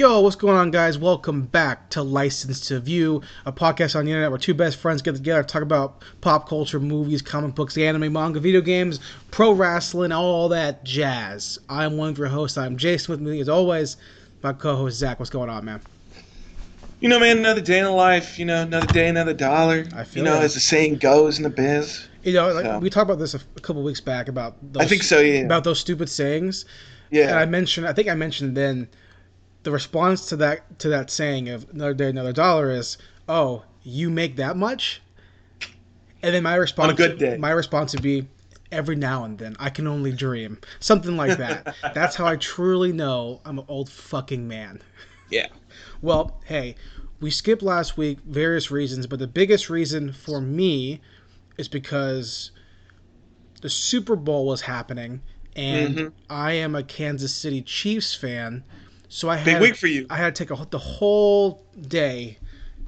Yo, what's going on, guys? Welcome back to License to View, a podcast on the internet where two best friends get together to talk about pop culture, movies, comic books, anime, manga, video games, pro wrestling, all that jazz. I'm one of your hosts. I'm Jason. With me, as always, my co-host Zach. What's going on, man? You know, man, another day in the life. You know, another day, another dollar. I feel you know, it. as the saying goes in the biz. You know, like, So- we talked about this a, a couple weeks back about those, I think so. Yeah. about those stupid sayings. Yeah. And I mentioned, I think I mentioned then, the response to that to that saying of another day, another dollar is, "Oh, you make that much?" And then my response, on a good day. my response would be, "Every now and then, I can only dream." Something like that. That's how I truly know I'm an old fucking man. Yeah. Well, hey, we skipped last week, various reasons, but the biggest reason for me is because the Super Bowl was happening, and Mhm. I am a Kansas City Chiefs fan, so I Big had week for you. I had to take a, the whole day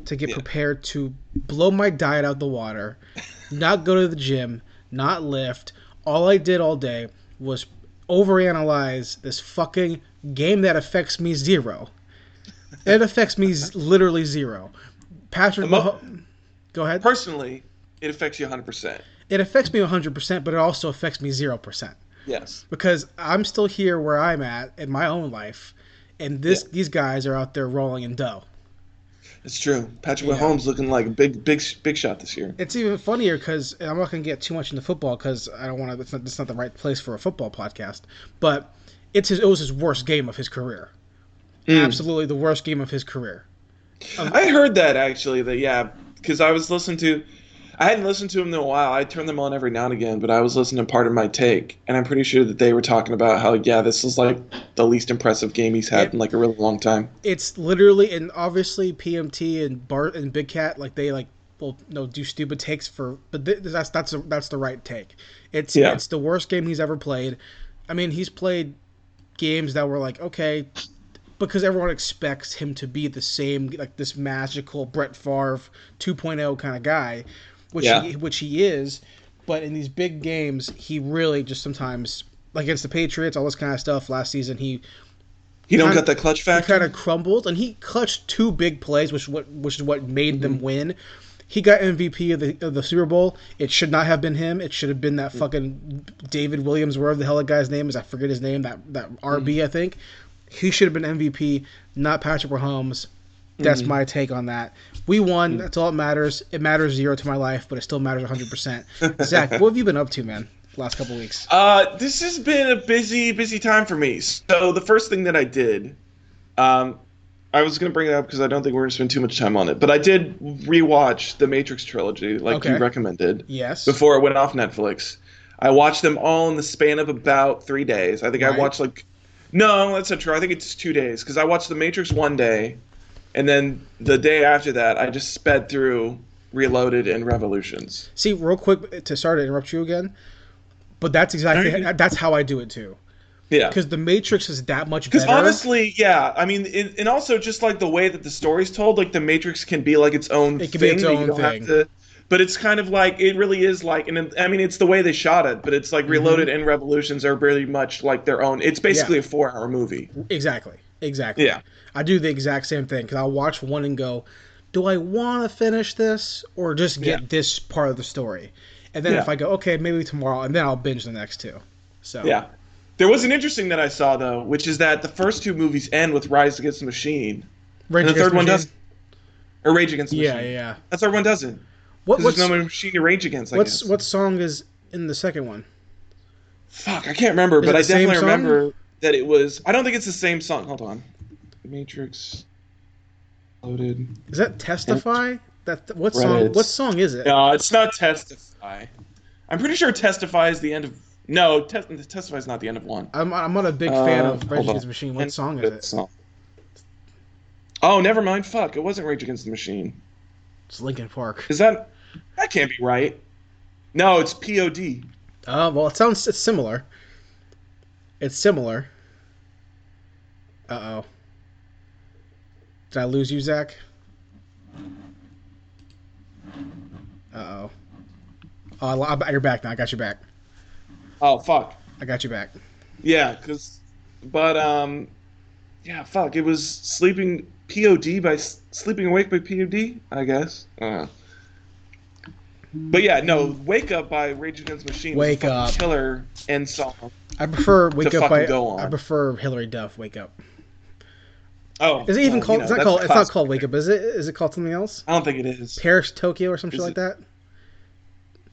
to get Yeah. prepared to blow my diet out the water, not go to the gym, not lift. All I did all day was overanalyze this fucking game that affects me zero. It affects me z- literally zero. Patrick, Emo- Maho- go ahead. Personally, it affects you 100%. It affects me 100%, but it also affects me 0% Yes. because I'm still here where I'm at in my own life, and this these guys are out there rolling in dough. It's true. Patrick Yeah. Mahomes looking like a big, big, big shot this year. It's even funnier because I'm not going to get too much into football because I don't want to. It's not, it's not the right place for a football podcast. But it's his, it was his worst game of his career. Mm. Absolutely the worst game of his career. I heard that actually. That yeah, because I was listening to. I hadn't listened to them in a while. I turn them on every now and again, but I was listening to Pardon My Take, and I'm pretty sure that they were talking about how yeah, this is like the least impressive game he's had Yep. in like a really long time. It's literally and obviously PMT and Bart and Big Cat like they like will no do stupid takes for, but th- that's that's a, that's the right take. It's Yeah. it's the worst game he's ever played. I mean, he's played games that were like okay, because everyone expects him to be the same like this magical Brett Favre 2.0 kind of guy, which Yeah. he, which he is. But in these big games, he really just sometimes like against the Patriots, all this kind of stuff. Last season, he He don't got that clutch he factor. kind of crumbled, and he clutched two big plays, which what which is what made them Mm-hmm. win. He got MVP of the of the Super Bowl. It should not have been him. It should have been Mm. that fucking David Williams, wherever the hell that guy's name is. I forget his name. That that RB, Mm. I think. He should have been MVP, not Patrick Mahomes. That's Mm. my take on that. We won. That's all that matters. It matters zero to my life, but it still matters 100%. Zach, what have you been up to, man? Last couple weeks. Uh, this has been a busy, busy time for me. So the first thing that I did, um, I was gonna bring it up because I don't think we're gonna spend too much time on it, but I did rewatch the Matrix trilogy, like Okay. you recommended, Yes. before it went off Netflix. I watched them all in the span of about three days. I think Right. I watched like, no, that's not true. I think it's two days because I watched the Matrix one day, and then the day after that, I just sped through Reloaded and Revolutions. See, real quick to start to interrupt you again, but that's exactly No, that's how I do it too. Yeah. Because the Matrix is that much Because honestly, yeah, I mean, it, and also just like the way that the story's told, like the Matrix can be like its own It can be thing. its own you don't thing. have to. But it's kind of like it really is like, and I mean, it's the way they shot it. But it's like Mm-hmm. Reloaded and Revolutions are very much like their own. It's basically a four-hour movie. exactly, exactly. Yeah. I do the exact same thing because I'll watch one and go, "Do I want to finish this or just get Yeah. this part of the story?" And then Yeah. if I go, "Okay, maybe tomorrow," and then I'll binge the next two. So Yeah. There was an interesting that I saw though, which is that the first two movies end with Rise Against the Machine, Rage and the third one doesn't. Or Rage Against the Machine. Yeah, Machine. yeah. The third one doesn't. What what's no machine to rage against. I what's guess. what song is in the second one? Fuck, I can't remember, Is but I definitely remember that it was. I don't think it's the same song. Hold on, Matrix loaded. Is that Testify? That what song? What song is it? No, it's not Testify. I'm pretty sure Testify is the end of. No, Tes- Testify is not the end of one. I'm I'm not a big fan Uh, of Rage. Against the Machine. What song is it? song. Oh, never mind. Fuck, it wasn't Rage Against the Machine. It's Linkin Park. Is that? That can't be right. No, it's POD. Uh, well, it sounds it's similar. It's similar. Uh oh. Did I lose you, Zach? Uh oh. Oh, I- you're back now. I got you back. Oh fuck. I got you back. Yeah, because, but um, yeah, fuck. It was sleeping POD by sleeping awake by POD. I guess. Uh, but yeah, no. Wake up by Rage Against the Machine. Wake Up. Killer end song. I prefer Wake Up by. I prefer Hilary Duff Wake Up. Oh, Is it even well, called you it's know, not that's called it's not called Wake Up, is it? Is it called something else? I don't think it is. Paris Tokyo or some shit Is like that?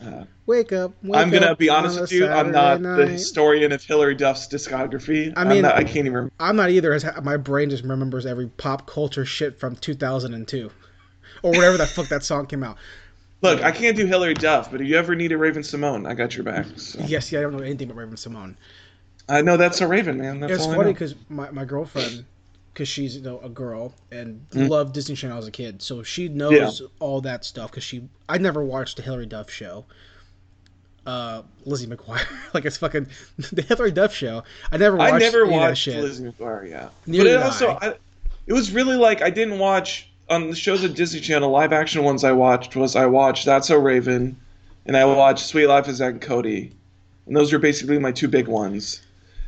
Uh, Wake up. Wake I'm gonna up be honest with you. I'm not Saturday the historian of Hilary Duff's discography. I mean- not- I can't even. remember. I'm not either. My brain just remembers every pop culture shit from 2002, or whatever the fuck that song came out. Look, I can't do Hilary Duff, but if you ever need a Raven-Symoné, I got your back. So. Yes, yeah, I don't know anything about Raven-Symoné. I know that's a Raven, man. That's it's funny because my, my girlfriend, because she's you know a girl and Mm. loved Disney Channel as a kid, so she knows all that stuff. Because she, I never watched the Hilary Duff show. Uh, Lizzie McGuire, like it's fucking the Hilary Duff show. I never watched. I never watched. Lizzie McGuire, yeah. Neither but it also, I. I, it was really like I didn't watch on the shows at Disney Channel. Live action ones I watched was I watched That's So Raven, and I watched Suite Life of Zack and Cody, and those were basically my two big ones.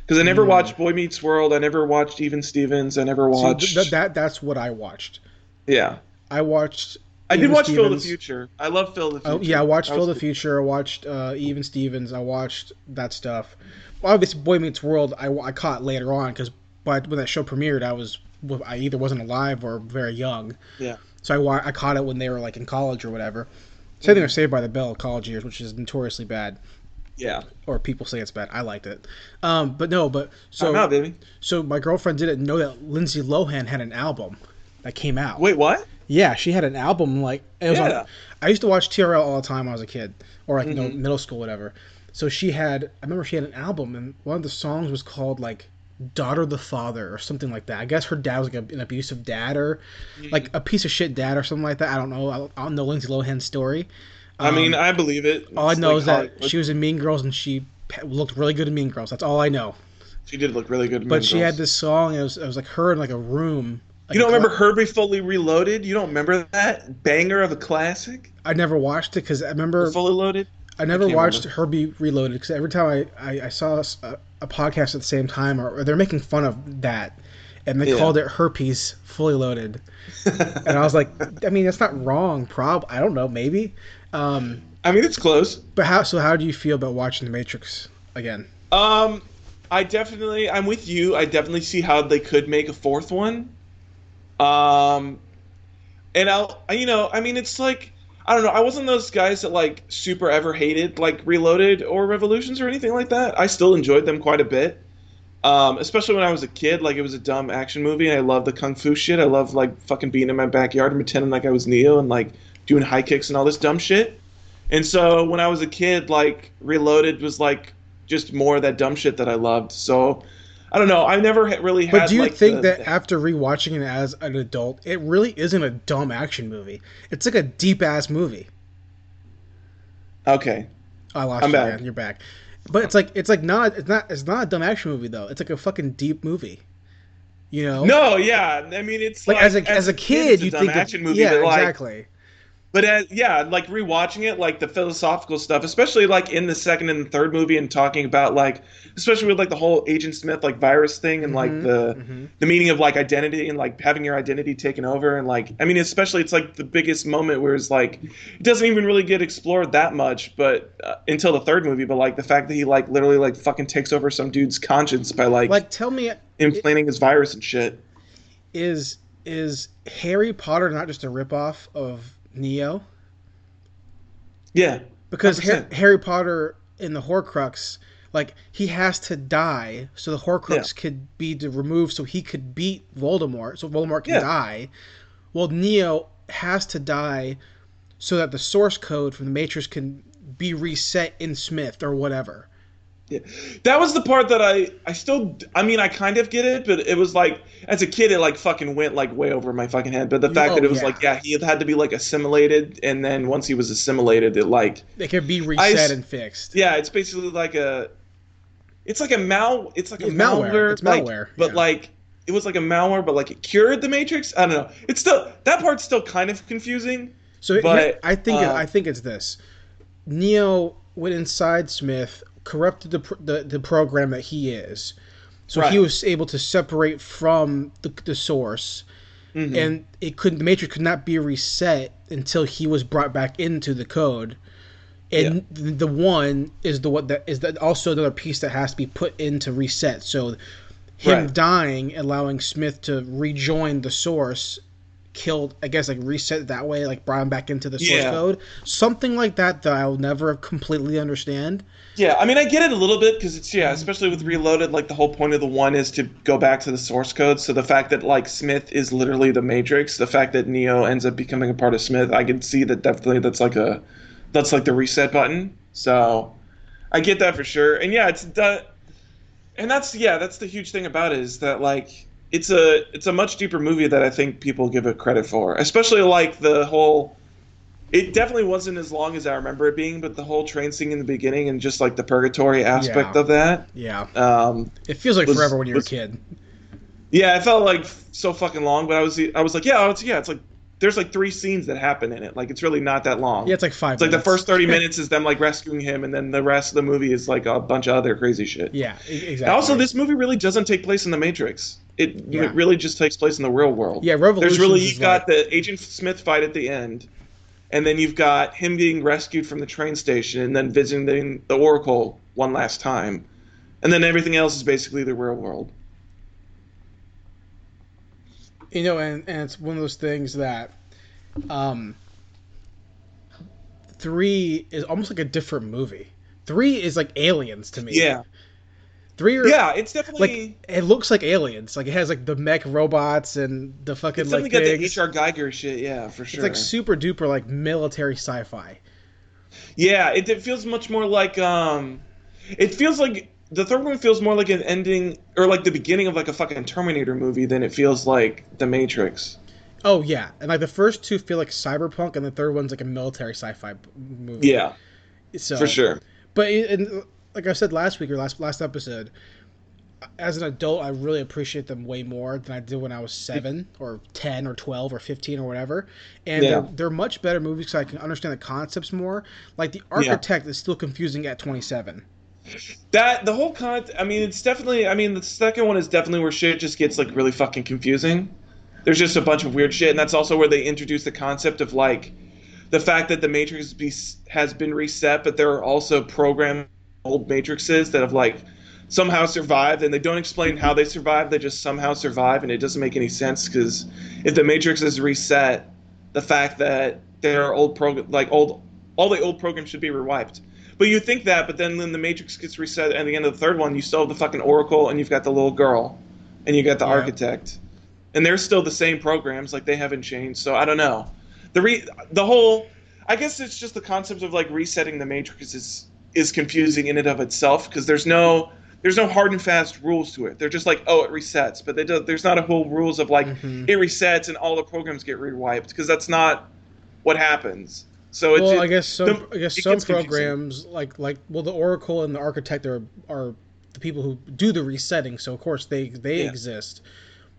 Because I never Hmm. watched Boy Meets World. I never watched Even Stevens. I never So watched. th- that that's what I watched. yeah, I watched. I did Even watch Phil the Future. I love Phil the Future. Oh yeah, I watched Phil the Future. I watched uh, Even Stevens. I watched that stuff. Obviously, Boy Meets World. I, I caught later on because, but when that show premiered, I was I either wasn't alive or very young. Yeah. So I I caught it when they were like in college or whatever. Same thing with Saved by the Bell, college years, which is notoriously bad, Yeah. or people say it's bad. I liked it, um, but no, but so out, baby. so my girlfriend didn't know that Lindsay Lohan had an album that came out. Wait, what? Yeah, she had an album like it was Yeah. on. I used to watch TRL all the time when I was a kid, or like you know Mhm. middle school, whatever. So she had. I remember she had an album, and one of the songs was called like "Daughter the Father" or something like that. I guess her dad was like an abusive dad, or like a piece of shit dad, or something like that. I don't know. I don't, I don't know Lindsay Lohan's story. I mean, Um, I believe it. all I know like is that Hollywood. she was in Mean Girls, and she looked really good in Mean Girls. That's all I know. she did look really good. in But Mean she Girls. had this song. It was, it was like her in like a room. like You don't remember Herbie Fully Reloaded? You don't remember that banger of a classic? I never watched it because I remember Fully Loaded. I never can't watched remember. Herbie Reloaded because every time I, I, I saw a, a podcast at the same time, or, or they're making fun of that, and they Yeah. called it Herpes Fully Loaded, and I was like, I mean, that's not wrong. Prob, I don't know, maybe. Um, I mean, it's close. but how? So how do you feel about watching The Matrix again? Um, I definitely, I'm with you. I definitely see how they could make a fourth one. Um, and I'll, you know, I mean, it's like, I don't know. I wasn't those guys that like super ever hated like Reloaded or Revolutions or anything like that. I still enjoyed them quite a bit. Um, especially when I was a kid, like it was a dumb action movie, and I loved the kung fu shit. I loved like fucking being in my backyard and pretending like I was Neo and like doing high kicks and all this dumb shit. And so when I was a kid, like Reloaded was like just more of that dumb shit that I loved. So I don't know. I never really had. But do you like, think the- that the- after rewatching it as an adult, it really isn't a dumb action movie? It's like a deep ass movie. okay, I lost I'm you, back. man. You're back. But it's like it's like not it's not it's not a dumb action movie though. It's like a fucking deep movie. You know? no, yeah. I mean, it's like, like, as a as, a kid, you dumb think action movie, yeah, like, exactly. But as, yeah, like rewatching it, like the philosophical stuff, especially like in the second and third movie, and talking about like, especially with like the whole Agent Smith like virus thing, and like Mhm, the mhm. the meaning of like identity and like having your identity taken over, and like I mean, especially it's like the biggest moment where it's like it doesn't even really get explored that much, but uh, until the third movie, but like the fact that he like literally like fucking takes over some dude's conscience by like, Like, tell me, implanting his virus and shit. is is Harry Potter not just a ripoff of Neo? Yeah, Because Har- Harry Potter in the Horcrux, like he has to die so the Horcrux could be removed so he could beat Voldemort, so Voldemort can Yeah. die. Well, Neo has to die so that the source code from the Matrix can be reset in Smith or whatever. Yeah. That was the part that I I still I mean I kind of get it, but it was like as a kid it like fucking went like way over my fucking head. But the fact Oh, that it was yeah. like yeah he had to be like assimilated, and then once he was assimilated, it like It can be reset s- and fixed. yeah it's basically like a it's like a mal it's like a malware. malware, It's like, malware, but yeah. like it was like a malware, but like it cured the Matrix. I don't know. It's still that part's still kind of confusing. So here- I think uh, I think it's this. Neo went inside Smith, corrupted the, the the program that he is, so Right. he was able to separate from the, the source, Mhm. and it could the matrix could not be reset until he was brought back into the code. And the, the one is the what that is that also another piece that has to be put into reset. So him Right. dying, allowing Smith to rejoin the source, killed. I guess like reset that way, like brought him back into the source Yeah. code. Something like that that I'll never completely understand. Yeah, I mean, I get it a little bit because it's yeah, especially with Reloaded. Like the whole point of the one is to go back to the source code. So the fact that like Smith is literally the Matrix, the fact that Neo ends up becoming a part of Smith, I can see that definitely that's like a that's like the reset button. So I get that for sure. And yeah, it's that, and that's yeah, that's the huge thing about it is that like it's a it's a much deeper movie that I think people give it credit for, especially like the whole. It definitely wasn't as long as I remember it being, but the whole train scene in the beginning and just like the purgatory aspect Yeah. of that. Yeah, Um, it feels like Was- forever when you're was- a kid. yeah, it felt like so fucking long, but I was I was like, yeah, it's yeah, it's like there's like three scenes that happen in it. Like it's really not that long. Yeah, it's like five. It's like the first 30 minutes is them like rescuing him, and then the rest of the movie is like a bunch of other crazy shit. Yeah, exactly. Also, this movie really doesn't take place in the Matrix. It, Yeah. it really just takes place in the real world. Yeah, Revolutions There's really you've got like- the Agent Smith fight at the end, and then you've got him being rescued from the train station, and then visiting the Oracle one last time, and then everything else is basically the real world. you know, and, and it's one of those things that, um, three is almost like a different movie. Three is like aliens to me. Yeah, Three are yeah, it's definitely. like it looks like aliens. Like it has like the mech robots and the fucking it's like got the. H.R. Giger shit, yeah, for sure. It's like super duper like military sci-fi. Yeah, it, it feels much more like um, it feels like the third one feels more like an ending or like the beginning of like a fucking Terminator movie than it feels like The Matrix. Oh yeah, and like the first two feel like cyberpunk, and the third one's like a military sci-fi movie. Yeah, so, for sure. But it, and like I said last week or last last episode, as an adult, I really appreciate them way more than I did when I was seven or ten or twelve or fifteen or whatever. And Yeah. they're, they're much better movies because I can understand the concepts more. Like the Architect is still confusing at twenty seven. That the whole con. I mean, it's definitely. I mean, the second one is definitely where shit just gets like really fucking confusing. There's just a bunch of weird shit, and that's also where they introduce the concept of like the fact that the Matrix be, has been reset, but there are also programmed old Matrixes that have like somehow survived, and they don't explain how they survived. They just somehow survive, and it doesn't make any sense because if the Matrix is reset, the fact that there are old program like old all the old programs should be rewiped. But you think that, but then when the Matrix gets reset at the end of the third one, you still have the fucking Oracle, and you've got the little girl, and you got the Yeah. Architect, and they're still the same programs, like they haven't changed. So I don't know. The re the whole, I guess it's just the concept of like resetting the Matrix is is confusing in and of itself because there's no there's no hard and fast rules to it. They're just like, oh, it resets, but they do, there's not a whole rules of like Mhm. it resets and all the programs get rewiped because that's not what happens. So it's Well, it- I guess some the- I guess some gets confusing. programs like like well the Oracle and the Architect are are the people who do the resetting, so of course they they Yeah. exist.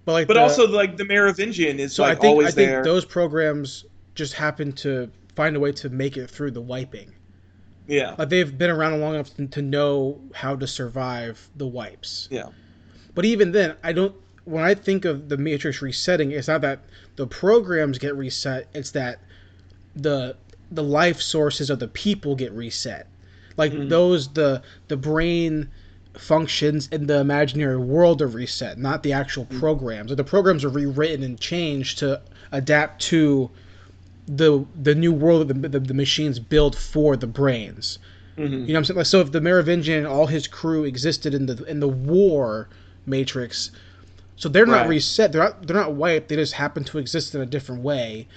But like But the- also, like the Merovingian is so like I think always I think there. those programs just happen to find a way to make it through the wiping. Yeah, Like they've been around long enough to know how to survive the wipes. yeah, But even then, I don't. When I think of the Matrix resetting, it's not that the programs get reset; it's that the the life sources of the people get reset. Like Mhm. those, the the brain functions in the imaginary world are reset, not the actual programs. Like the programs are rewritten and changed to adapt to the the new world that the, the, the machines build for the brains. hmm You know what I'm saying? Like, so if the Merovingian and all his crew existed in the in the war matrix, so they're not Right. reset. They're not they're not wiped. They just happen to exist in a different way.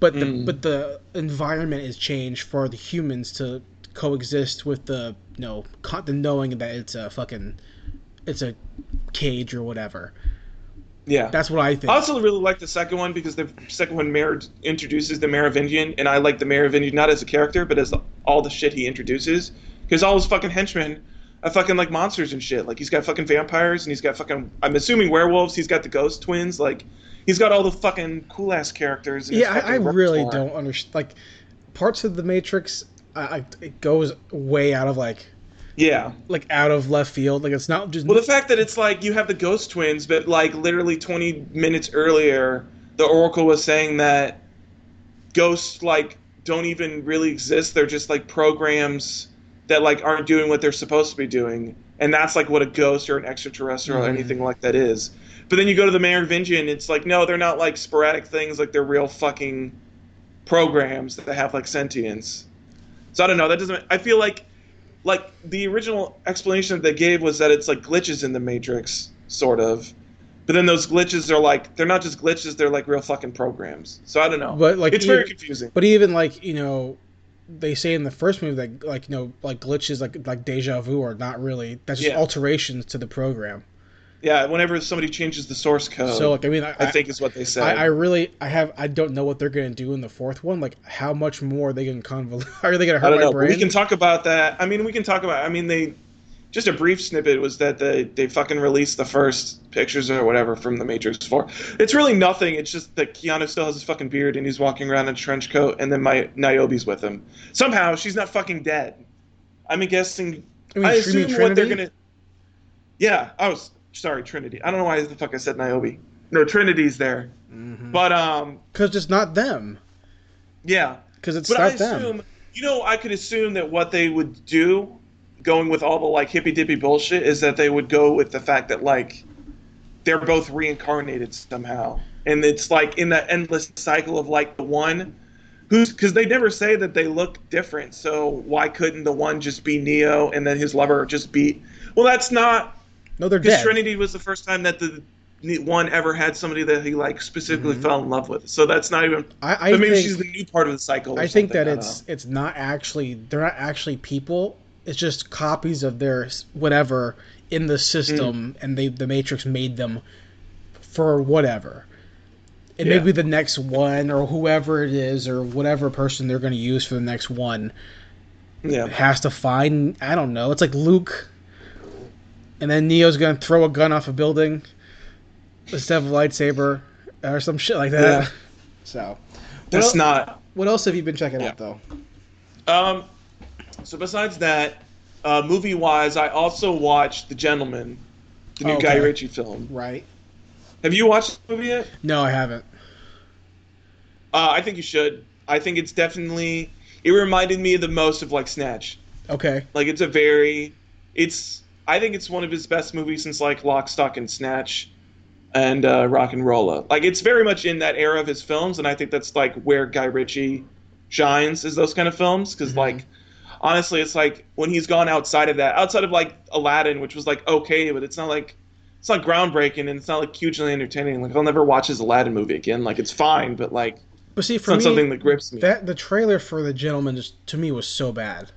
But the Mm. but the environment is changed for the humans to coexist with the you know con- the knowing that it's a fucking it's a cage or whatever. Yeah. That's what I think. I also really like the second one because the second one Mer- introduces the Merovingian, and I like the Merovingian not as a character, but as all the shit he introduces. Because all his fucking henchmen are fucking like monsters and shit. Like he's got fucking vampires, and he's got fucking I'm assuming werewolves. He's got the ghost twins. Like he's got all the fucking cool ass characters. yeah, I, I really don't understand. Like parts of the Matrix, I, I, it goes way out of like Yeah. like out of left field. Like it's not just Well, the fact that it's like you have the Ghost Twins, but like literally 20 minutes earlier, the Oracle was saying that ghosts like don't even really exist. They're just like programs that like aren't doing what they're supposed to be doing, and that's like what a ghost or an extraterrestrial or Mhm. anything like that is. But then you go to the Merovingian, it's like no, they're not like sporadic things. Like they're real fucking programs that have like sentience. So I don't know. That doesn't. I feel like like the original explanation that they gave was that it's like glitches in the matrix sort of but then those glitches are like they're not just glitches they're like real fucking programs so i don't know But like it's very confusing But even like you know, they say in the first movie that like you know like glitches like like deja vu are not really that's just Yeah. alterations to the program. Yeah whenever somebody changes the source code so like I mean I, i think is what they said I, I really I have I don't know what they're gonna do in the fourth one. Like how much more they can convolute? Are they gonna I hurt don't my know brain? we can talk about that i mean we can talk about i mean they just a brief snippet was that they they fucking released the first pictures or whatever from the Matrix 4. It's really nothing. It's just that Keanu still has his fucking beard and he's walking around in a trench coat and then my Niobe's with him. Somehow she's not fucking dead. I'm guessing I mean, I assume what they're gonna. Yeah, I was sorry, Trinity. I don't know why the fuck I said Niobe. No, Trinity's there, Mhm. but um, Because it's not them. yeah. Because it's But not I them. you know, I could assume that what they would do, going with all the like hippy dippy bullshit, is that they would go with the fact that like they're both reincarnated somehow, and it's like in that endless cycle of like the one who's because they never say that they look different. So why couldn't the one just be Neo and then his lover just be? Well, that's not No, they're because dead. Trinity was the first time that the one ever had somebody that he like specifically Mhm. fell in love with. So that's not even. I, I but maybe think, she's the new part of the cycle. I think that don't it's know. it's not actually they're not actually people. It's just copies of their whatever in the system, and they the Matrix made them for whatever. And Yeah. maybe the next one, or whoever it is, or whatever person they're going to use for the next one, yeah. has to find. I don't know. It's like Luke, and then Neo's going to throw a gun off a building instead of a lightsaber, or some shit like that. Yeah. So, That's what, el- not. what else have you been checking Yeah. out though? Um, so besides that, uh, movie wise, I also watched The Gentleman, the new Oh, Guy okay. Ritchie film. Right? Have you watched the movie yet? No, I haven't. Uh, I think you should. I think it's definitely. It reminded me the most of like Snatch. Okay. Like it's a very. It's. I think it's one of his best movies since like Lock, Stock, and Snatch, and uh, RocknRolla. Like it's very much in that era of his films, and I think that's like where Guy Ritchie shines is those kind of films because Mhm. like honestly it's like when he's gone outside of that outside of like aladdin which was like okay but it's not like it's not groundbreaking and it's not like hugely entertaining like i'll never watch his aladdin movie again like it's fine but like But see, it's for not me, something that grips me that the trailer for the gentleman just to me was so bad.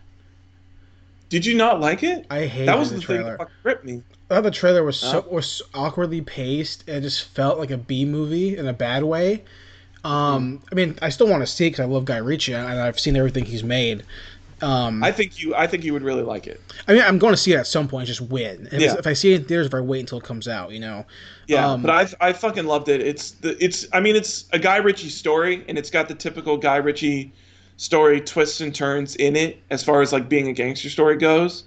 Did you not like it I hated that was the, the, thing trailer. that fucking gripped me I thought the trailer was so Oh. was awkwardly paced and it just felt like a B movie in a bad way. Um, I mean, I still want to see because I love Guy Ritchie and I've seen everything he's made. Um, i think you i think you would really like it I mean, I'm going to see it at some point. Just when if, Yeah. if I see it in theaters, if I wait until it comes out, you know. yeah Um, but i i fucking loved it it's the it's i mean it's a guy ritchie story and it's got the typical guy ritchie story twists and turns in it as far as like being a gangster story goes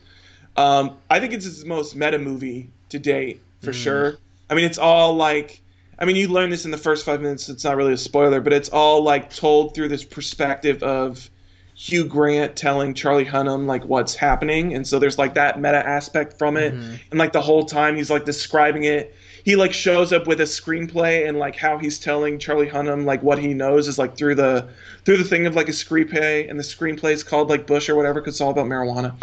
Um, I think it's his most meta movie to date for Mm. sure. I mean, it's all like, I mean, you learn this in the first five minutes. It's not really a spoiler, but it's all like told through this perspective of Hugh Grant telling Charlie Hunnam like what's happening, and so there's like that meta aspect from it, Mhm. and like the whole time he's like describing it. He like shows up with a screenplay and like how he's telling Charlie Hunnam like what he knows is like through the through the thing of like a screenplay, and the screenplay is called like Bush or whatever because it's all about marijuana.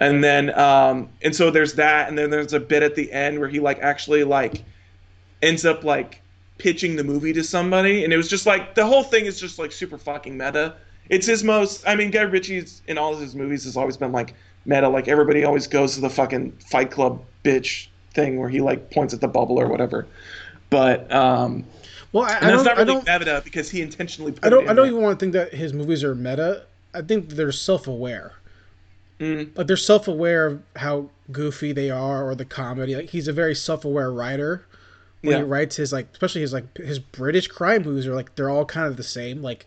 And then um and so there's that and then there's a bit at the end where he like actually like ends up like pitching the movie to somebody and it was just like the whole thing is just like super fucking meta. It's his most i mean guy ritchie's in all of his movies has always been like meta. Like everybody always goes to the fucking fight club bitch thing where he like points at the bubble or whatever but um Well, I, I don't. not I really don't. meta because he intentionally put I don't. I don't there. even want to think that his movies are meta. I think they're self-aware. Mm, Like they're self-aware of how goofy they are or the comedy. Like he's a very self-aware writer. When yeah he writes his like, especially his like his British crime movies are like they're all kind of the same. Like,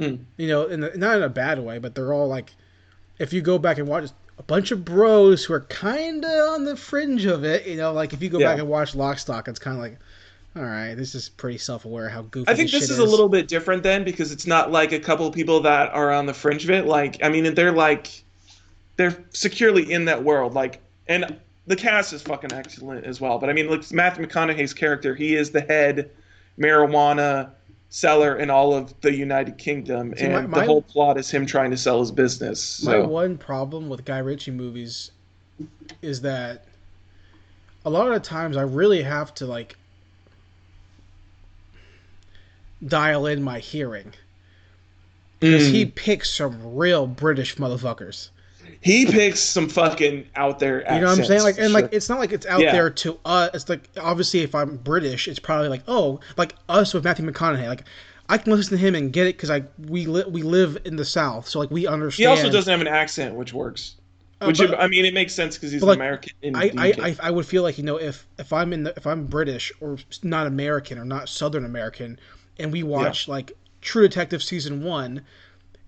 Mm. you know, in the, not in a bad way, but they're all like, if you go back and watch a bunch of bros who are kind of on the fringe of it. You know, like if you go Yeah. back and watch Lock, Stock, it's kind of like, all right, this is pretty self-aware how goofy. I think this shit is a little bit different then because it's not like a couple people that are on the fringe of it. Like, I mean, they're like, they're securely in that world. Like, and the cast is fucking excellent as well. But I mean, like Matthew McConaughey's character, he is the head marijuana seller in all of the United Kingdom, See, and my- my- the whole plot is him trying to sell his business. My one problem with Guy Ritchie movies is that a lot of times I really have to like dial in my hearing because Mm. he picks some real British motherfuckers. He picks some fucking out there. You know what I'm saying? Like, and like, it's not like it's out Yeah. there to us. It's like obviously, if I'm British, it's probably like, oh, like us with Matthew McConaughey. Like, I can listen to him and get it because like we li- we live in the South, so like we understand. he also doesn't have an accent, which works. Uh, Which but- I mean, it makes sense because he's like, American. I, I, I, I would feel like you know if if I'm in the, if I'm British or not American or not Southern American, and we watch like True Detective season one,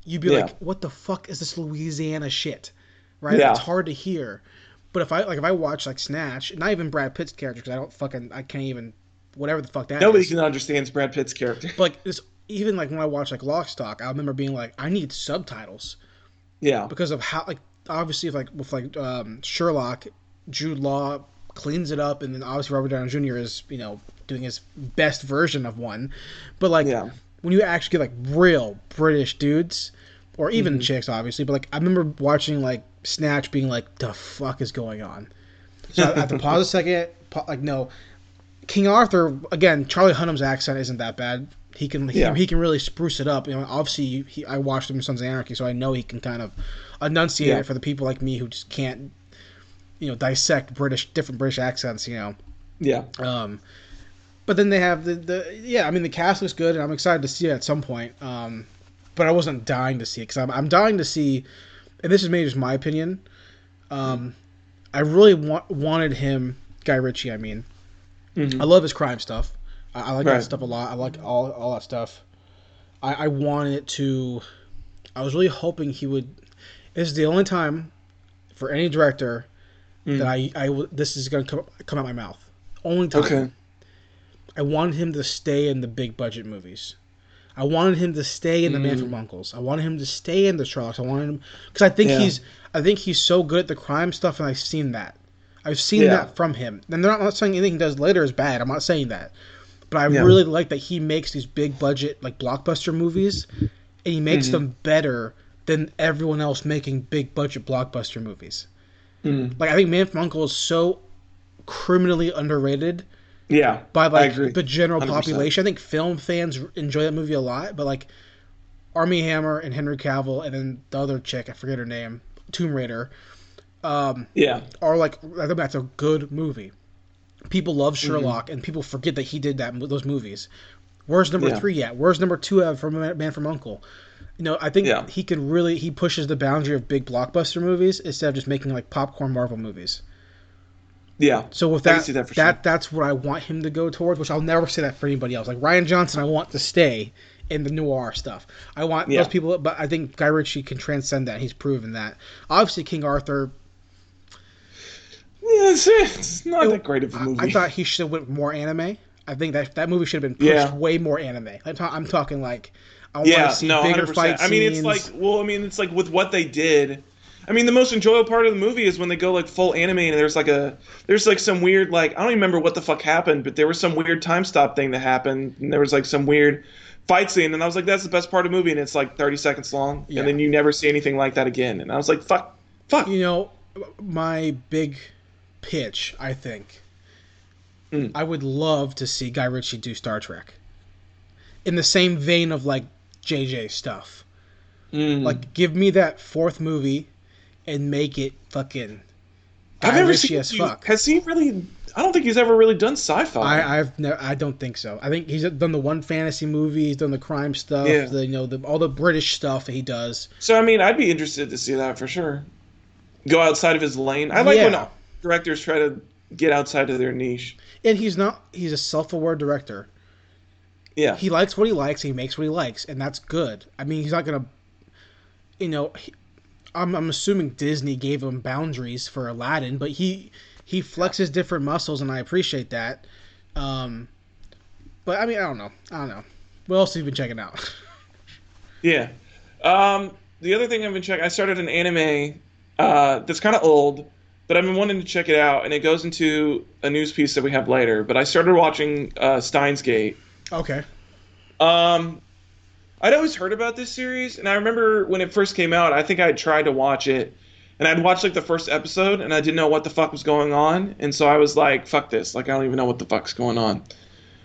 you'd be Yeah. like, what the fuck is this Louisiana shit? Right? Yeah. It's hard to hear. But if I like if I watch like Snatch, not even Brad Pitt's character because I don't fucking I can't even whatever the fuck that Nobody is. can understand Brad Pitt's character. But like this, even like when I watch like Lock Stock, I remember being like, I need subtitles Yeah, because of how like obviously if, like with like um, Sherlock, Jude Law cleans it up, and then obviously Robert Downey Jr. is you know doing his best version of one, but like yeah, when you actually get like real British dudes or even Mm-hmm. chicks, obviously, but like I remember watching like Snatch, being like, the fuck is going on? So I have to pause a second, pa- like no. King Arthur again. Charlie Hunnam's accent isn't that bad. He can he, Yeah. he can really spruce it up. You know, obviously he, I watched him in Sons of Anarchy, so I know he can kind of enunciate Yeah. it for the people like me who just can't, you know, dissect British different British accents. You know, yeah. um, but then they have the, the yeah. I mean, the cast looks good, and I'm excited to see it at some point. Um, but I wasn't dying to see it because I'm I'm dying to see, and this is maybe just my opinion. Um, I really wa- wanted him, Guy Ritchie. I mean, Mhm. I love his crime stuff. I, I like that stuff a lot. I like all all that stuff. I, I wanted it to. I was really hoping he would. This is the only time for any director Mm. that I this is gonna come come out my mouth. Only time. Okay. I wanted him to stay in the big budget movies. I wanted him to stay in the Man Mm. from Uncle's. I wanted him to stay in the Sherlock's. I wanted him because I think Yeah. he's I think he's so good at the crime stuff, and I've seen that. I've seen Yeah. that from him. And they're not, I'm not saying anything he does later is bad. I'm not saying that, but I Yeah. really like that he makes these big budget like blockbuster movies, and he makes Mhm. them better than everyone else making big budget blockbuster movies. Mm. Like I think Man from Uncle is so criminally underrated Yeah. by like the general 100%. population. I think film fans enjoy that movie a lot, but like Armie Hammer and Henry Cavill, and then the other chick, I forget her name, Tomb Raider, um, Yeah. are like I think that's a good movie. People love Mm-hmm. Sherlock, and people forget that he did that those movies. Where's number Yeah. three at? Where's number two at from Man Man from Uncle? You know, I think Yeah. he can really he pushes the boundary of big blockbuster movies instead of just making like popcorn Marvel movies. Yeah. So with I that, that for that that's what I want him to go towards. Which I'll never say that for anybody else. Like Rian Johnson, I want to stay in the noir stuff. I want Yeah. those people, but I think Guy Ritchie can transcend that. He's proven that. Obviously, King Arthur. Yeah, it's, it's not It- that great of a I, movie. I thought he should have went more anime. I think that that movie should have been pushed Yeah. way more anime. I'm, ta- I'm talking like I want yeah, to see no, bigger 100%. fight scenes. I mean, it's like, well, I mean, it's like with what they did. I mean, the most enjoyable part of the movie is when they go like full anime and there's like a there's like some weird like I don't even remember what the fuck happened, but there was some weird time stop thing that happened and there was like some weird fight scene and I was like that's the best part of the movie and it's like 30 seconds long Yeah. and then you never see anything like that again and I was like fuck fuck you know, my big pitch. I think Mm. I would love to see Guy Ritchie do Star Trek in the same vein of like JJ stuff. Mm. Like, give me that fourth movie and make it fucking I've never seen as you- fuck. Has he really? I don't think he's ever really done sci-fi. I, I've no, I don't think so. I think he's done the one fantasy movie. He's done the crime stuff. Yeah. The you know the all the British stuff he does. so I mean, I'd be interested to see that for sure. Go outside of his lane. I like Yeah. when directors try to get outside of their niche. And he's not. He's a self-aware director. Yeah. He likes what he likes. He makes what he likes, and that's good. I mean, he's not gonna. You know, he, I'm I'm assuming Disney gave him boundaries for Aladdin, but he he flexes different muscles, and I appreciate that. Um, but I mean, I don't know. I don't know. What else have you been checking out? Yeah. Um, the other thing I've been checking, I started an anime uh, that's kind of old, but I've been wanting to check it out, and it goes into a news piece that we have later. But I started watching uh, Steins;Gate. okay. Um, I'd always heard about this series, and I remember when it first came out, I think I had tried to watch it, and I'd watched like the first episode, and I didn't know what the fuck was going on, and so I was like, "Fuck this!" Like I don't even know what the fuck's going on.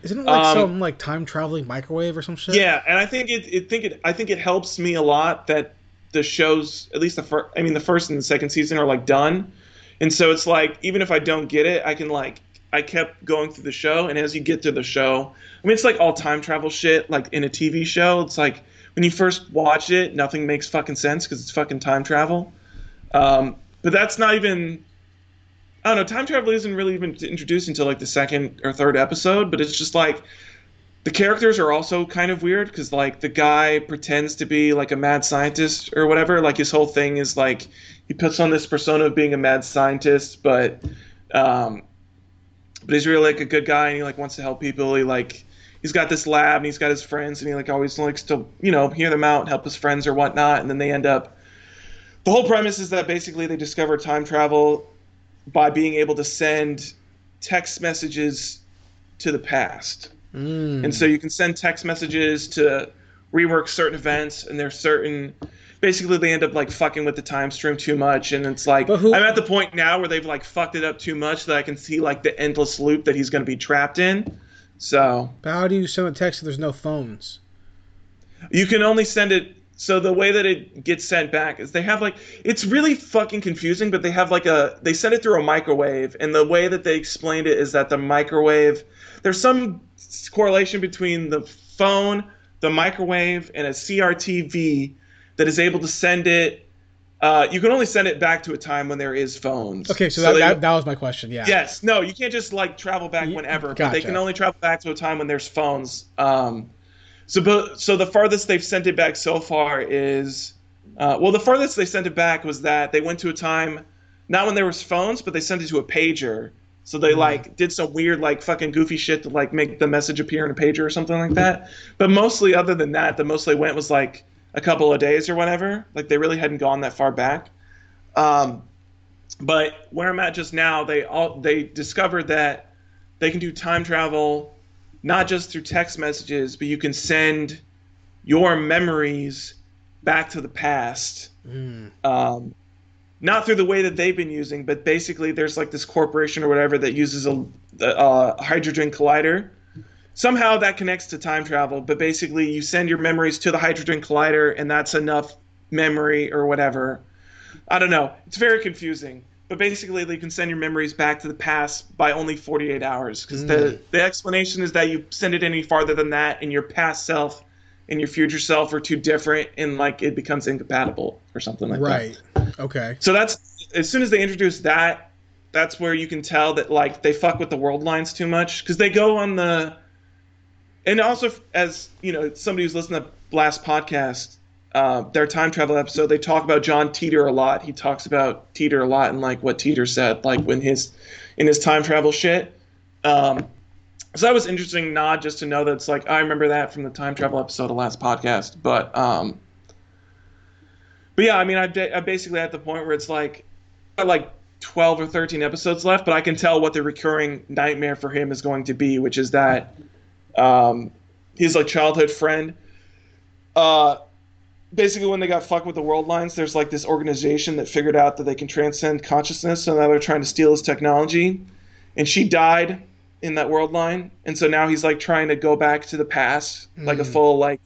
Isn't it like Um, some like time traveling microwave or some shit? Yeah, and I think it, it think it I think it helps me a lot that the shows at least the first I mean the first and the second season are like done, and so it's like even if I don't get it, I can like I kept going through the show, and as you get through the show, I mean it's like all time travel shit like in a TV show. It's like when you first watch it, nothing makes fucking sense because it's fucking time travel. Um, but that's not even I don't know. Time travel isn't really even introduced until like the second or third episode, but it's just like the characters are also kind of weird because like the guy pretends to be like a mad scientist or whatever. Like his whole thing is like he puts on this persona of being a mad scientist, but um, but he's really like a good guy and he like wants to help people. He like he's got this lab and he's got his friends and he like always likes to you know hear them out and help his friends or whatnot. And then they end up. The whole premise is that basically they discover time travel by being able to send text messages to the past. Mm. And so you can send text messages to rework certain events, and there's certain. Basically, they end up like fucking with the time stream too much, and it's like who- I'm at the point now where they've like fucked it up too much that I can see like the endless loop that he's going to be trapped in. So But how do you send a text if there's no phones? you can only send it. So the way that it gets sent back is they have like it's really fucking confusing, but they have like a they send it through a microwave, and the way that they explained it is that the microwave there's some correlation between the phone, the microwave, and a CRTV that is able to send it. Uh, you can only send it back to a time when there is phones. Okay, so, that, they- that, that was my question. Yeah. Yes, no, you can't just like travel back whenever. But they can only travel back to a time when there's phones. Um, so, but, so the farthest they've sent it back so far is, uh, well, the farthest they sent it back was that they went to a time, not when there was phones, but they sent it to a pager. So they like did some weird like fucking goofy shit to like make the message appear in a pager or something like that. But mostly, other than that, the most they went was like a couple of days or whatever. Like they really hadn't gone that far back. Um, but where I'm at just now, they all they discovered that they can do time travel not just through text messages, but you can send your memories back to the past. Mm. Um, not through the way that they've been using, but basically there's like this corporation or whatever that uses a, a hydrogen collider. Somehow that connects to time travel, but basically you send your memories to the hydrogen collider, and that's enough memory or whatever. I don't know. It's very confusing. But basically, you can send your memories back to the past by only 48 hours. Because the, mm. the explanation is that you send it any farther than that, and your past self and your future self are too different, and like it becomes incompatible or something like that. Right. Okay. So that's as soon as they introduce that, that's where you can tell that like they fuck with the world lines too much because they go on the. And also, as you know, somebody who's listened to last podcast, uh, their time travel episode, they talk about John Teeter a lot. He talks about Teeter a lot and like what Teeter said, like when his in his time travel shit. Um, so that was interesting, not just to know that it's like I remember that from the time travel episode of last podcast, but um, but yeah, I mean, I I'm basically at the point where it's like, like 12 or 13 episodes left, but I can tell what the recurring nightmare for him is going to be, which is that um, his like childhood friend. Uh, basically, when they got fucked with the world lines, there's like this organization that figured out that they can transcend consciousness, so now they're trying to steal his technology. And she died in that world line, and so now he's like trying to go back to the past, like a Mm. full like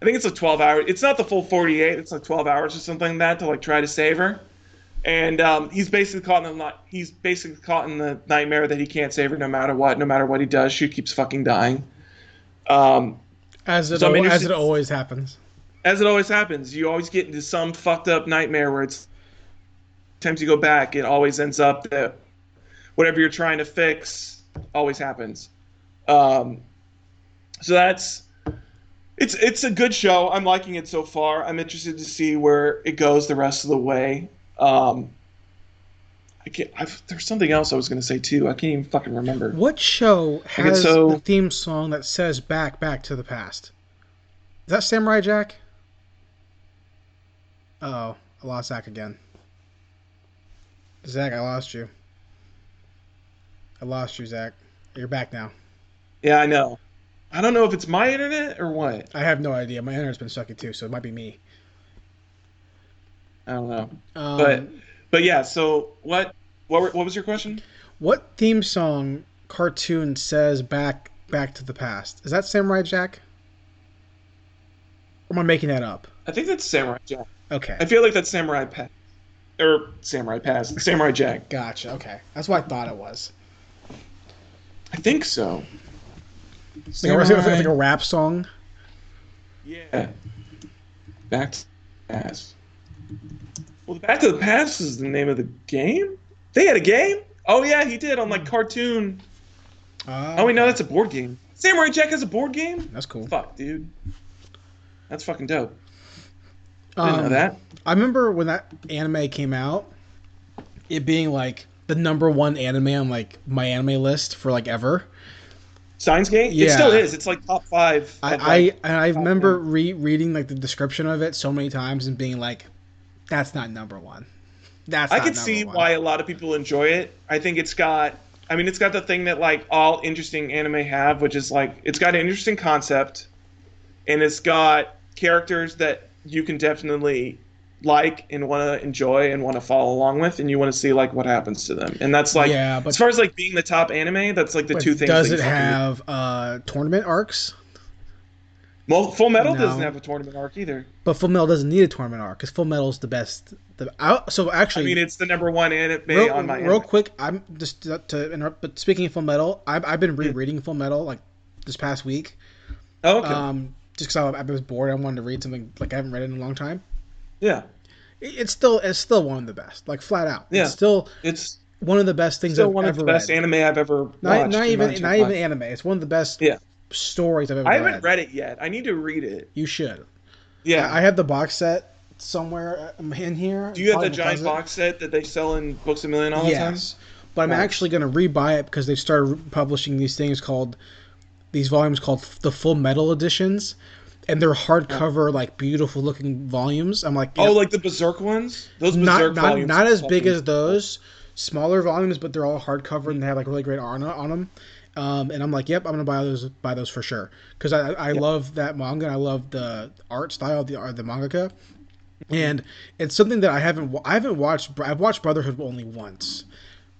I think it's a 12 hour. It's not the full 48. It's like 12 hours or something like that to like try to save her. And um, he's basically caught in the he's basically caught in the nightmare that he can't save her no matter what. No matter what he does, she keeps fucking dying. Um, As it So al- as it always happens. as it always happens, you always get into some fucked up nightmare where it's times you go back, it always ends up that whatever you're trying to fix always happens. Um, so that's It's it's a good show. I'm liking it so far. I'm interested to see where it goes the rest of the way. Um, I can't. I've, there's something else I was gonna say too. I can't even fucking remember. What show Okay, has so- the theme song that says "Back, Back to the Past"? Is that Samurai Jack? Oh, I lost Zach again. Zach, I lost you. I lost you, Zach. You're back now. Yeah, I know. I don't know if it's my internet or what. I have no idea. My internet's been sucky too, so it might be me. I don't know. Um, But but yeah. So what what were- what was your question? what theme song cartoon says "Back, Back to the Past"? Is that Samurai Jack? Or am I making that up? I think that's Samurai Jack. Okay. I feel like that's Samurai Pass or Samurai Pass. Samurai Jack. Gotcha. Okay, that's what I thought it was. I think so. Samurai... Like, a- like, like a rap song. Yeah. Back to the Past. Well, Back to the Past is the name of the game. They had a game. Oh yeah, he did on like cartoon. Oh wait, no, that's a board game. Samurai Jack has a board game. that's cool. Fuck, dude. That's fucking dope. I didn't know Um, that. I remember when that anime came out, it being like the number one anime on like my anime list for like ever. Steins;Gate? It still is. It's like top five. I like- I, I remember re- reading like the description of it so many times and being like, "That's not number one." That's I could see one. why a lot of people enjoy it. I think it's got I mean it's got the thing that like all interesting anime have, which is like it's got an interesting concept and it's got characters that you can definitely like and want to enjoy and want to follow along with and you want to see like what happens to them. And that's like yeah, but, as far as like being the top anime, that's like the two things does it have uh, tournament arcs? Well, Full Metal No. doesn't have a tournament arc either. But Full Metal doesn't need a tournament arc because Full Metal is the best. The I, so I actually, mean, it's the number one anime real, on my real anime. quick, I'm just to, to interrupt. But speaking of Full Metal, I've, I've been rereading Full Metal like this past week. Oh, okay. Um, just because I, I was bored, I wanted to read something like I haven't read it in a long time. yeah. It- It's still it's still one of the best, like flat out. Yeah. It's still It's one of the best things still I've one of ever the best read. anime I've ever watched. not, not even not even anime. It's one of the best Yeah. stories I've ever I haven't read it yet. I need to read it. You should. Yeah. I have the box set somewhere uh, in here. Do you have the giant box set that they sell in Books a Million all the time? Yes, but I'm actually going to rebuy it because they've started publishing these things called these volumes called the Full Metal editions, and they're hardcover, like beautiful looking volumes. I'm like, Oh, like the Berserk ones? Those not Berserk not, volumes. not are as big fucking- as those smaller volumes, but they're all hardcover and they have like really great art on them. Um, and I'm like, yep, I'm gonna buy those buy those for sure because I, I love that manga. and I love the art style of the art the mangaka, and it's something that I haven't I haven't watched. I've watched Brotherhood only once,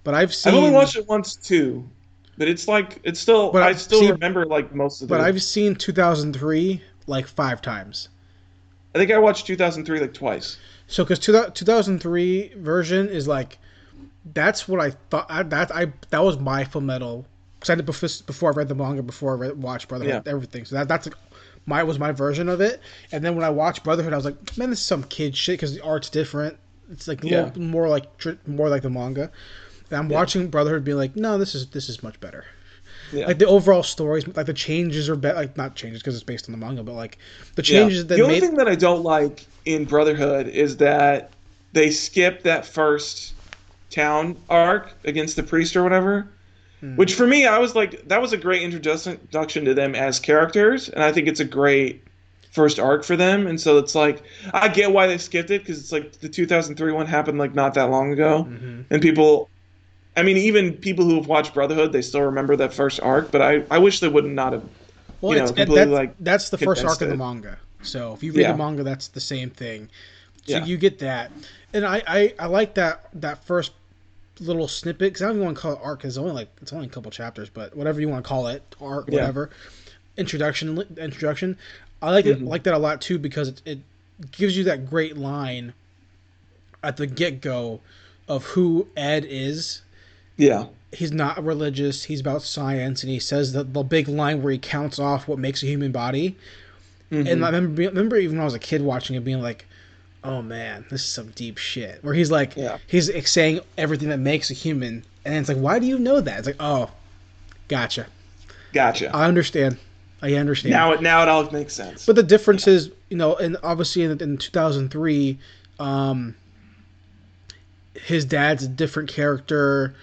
but I've seen I've only watched it once too, but it's like it's still. But I I've still seen- remember like most of it. but the. I've seen 2003 like five times. I think I watched 2003 like twice. So because 2003 version is like that's what I thought. I, that I that was my full metal because I did before, before I read the manga, before I read, watched Brotherhood, Yeah. everything. So that that's like, my was my version of it. And then when I watched Brotherhood, I was like, man, this is some kid shit because the art's different. It's like a Yeah. little more like more like the manga. And I'm watching Brotherhood, being like, no, this is this is much better. Yeah. Like the overall stories, like the changes are better. Like not changes because it's based on the manga, but like the Yeah. changes that the only made. thing that I don't like in Brotherhood is that they skip that first town arc against the priest or whatever. Hmm. Which for me, I was like, that was a great introduction to them as characters, and I think it's a great first arc for them. And so it's like, I get why they skipped it because it's like the 2003 one happened like not that long ago, Mhm. and people, I mean, even people who have watched Brotherhood, they still remember that first arc. But I, I wish they would not have. Well, you know, it's, it- completely, that's, like, that's the first arc condensed of the manga. So if you read Yeah. the manga, that's the same thing. So Yeah. you get that, and I, I, I like that that first little snippet because I don't even want to call it arc. 'cause It's only like it's only a couple chapters, but whatever you want to call it, arc, Yeah. whatever. Introduction, introduction. I like it Mhm. like that a lot too because it, it gives you that great line at the get go of who Ed is Yeah. he's not religious. He's about science, and he says that the big line where he counts off what makes a human body. Mhm. And I remember, remember even when I was a kid watching it, being like, "Oh man, this is some deep shit." Where he's like, Yeah. he's saying everything that makes a human, and it's like, why do you know that? It's like, oh, gotcha. Gotcha. I understand. I understand. Now it now it all makes sense. But the difference is, you know, and obviously in, in 2003, um, his dad's a different character,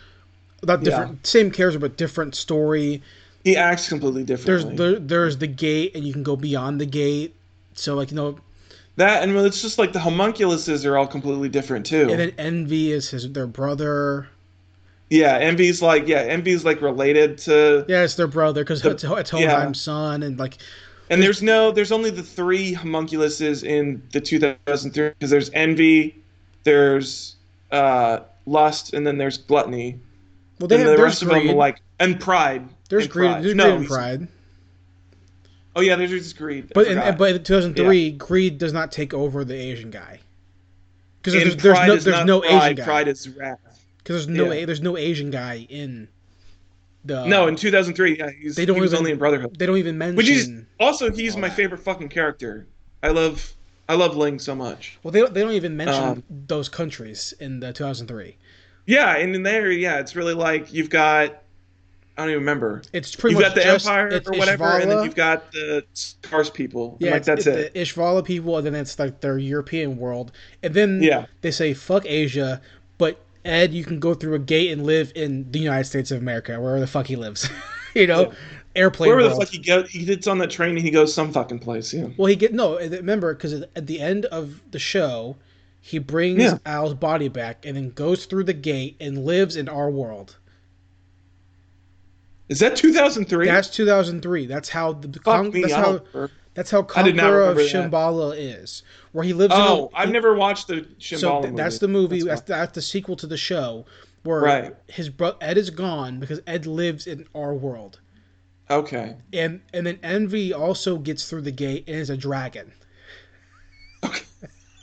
not different, same character but different story. he acts completely There's differently. there's the gate, and you can go beyond the gate. So like you know, that and well it's just like the homunculuses are all completely different too. and then Envy is his their brother. yeah, Envy's like yeah, Envy's like related to Yeah, it's their brother because The- it's, it's yeah. Hohenheim's son, and like And there's no, there's only the three homunculuses in the 2003 because there's envy, there's uh, lust, and then there's gluttony. well, they and have the rest of them are like and pride. there's and greed, pride. there's no, greed and pride. Oh yeah, there's just greed. But in, but in 2003, greed does not take over the Asian guy. Because there's, there's no there's no pride, Asian guy. Pride is wrath. Because there's no Yeah. there's no Asian guy in the. no, in 2003, yeah, he's, They don't he was even- only in Brotherhood. they don't even mention. Which is also he's my that. favorite fucking character. I love I love Ling so much. well, they don't, they don't even mention Um, those countries in the 2003. Yeah, and in there, yeah, it's really like you've got I don't even remember. It's pretty You've much got the just, Empire or whatever, and then you've got the Scars people. Yeah, like that's it's it. the Ishvala people, and then it's like their European world, and then Yeah. they say fuck Asia, but Ed, you can go through a gate and live in the United States of America, wherever the fuck he lives. you know, Yeah. airplane Wherever the fuck he goes, he gets on that train and he goes some fucking place. Yeah. Well, he get no. Remember, because at the end of the show, he brings Yeah. Al's body back and then goes through the gate and lives in our world. Is that 2003? That's 2003. That's how the Fuck me. that's I how remember. that's how Conqueror of. Shambhala is, where he lives. In Oh, in a, I've never watched the So th- that's the movie. That's, fine. that's the sequel to the show, where Right. his bro Ed is gone because Ed lives in our world, okay. and and then Envy also gets through the gate and is a dragon.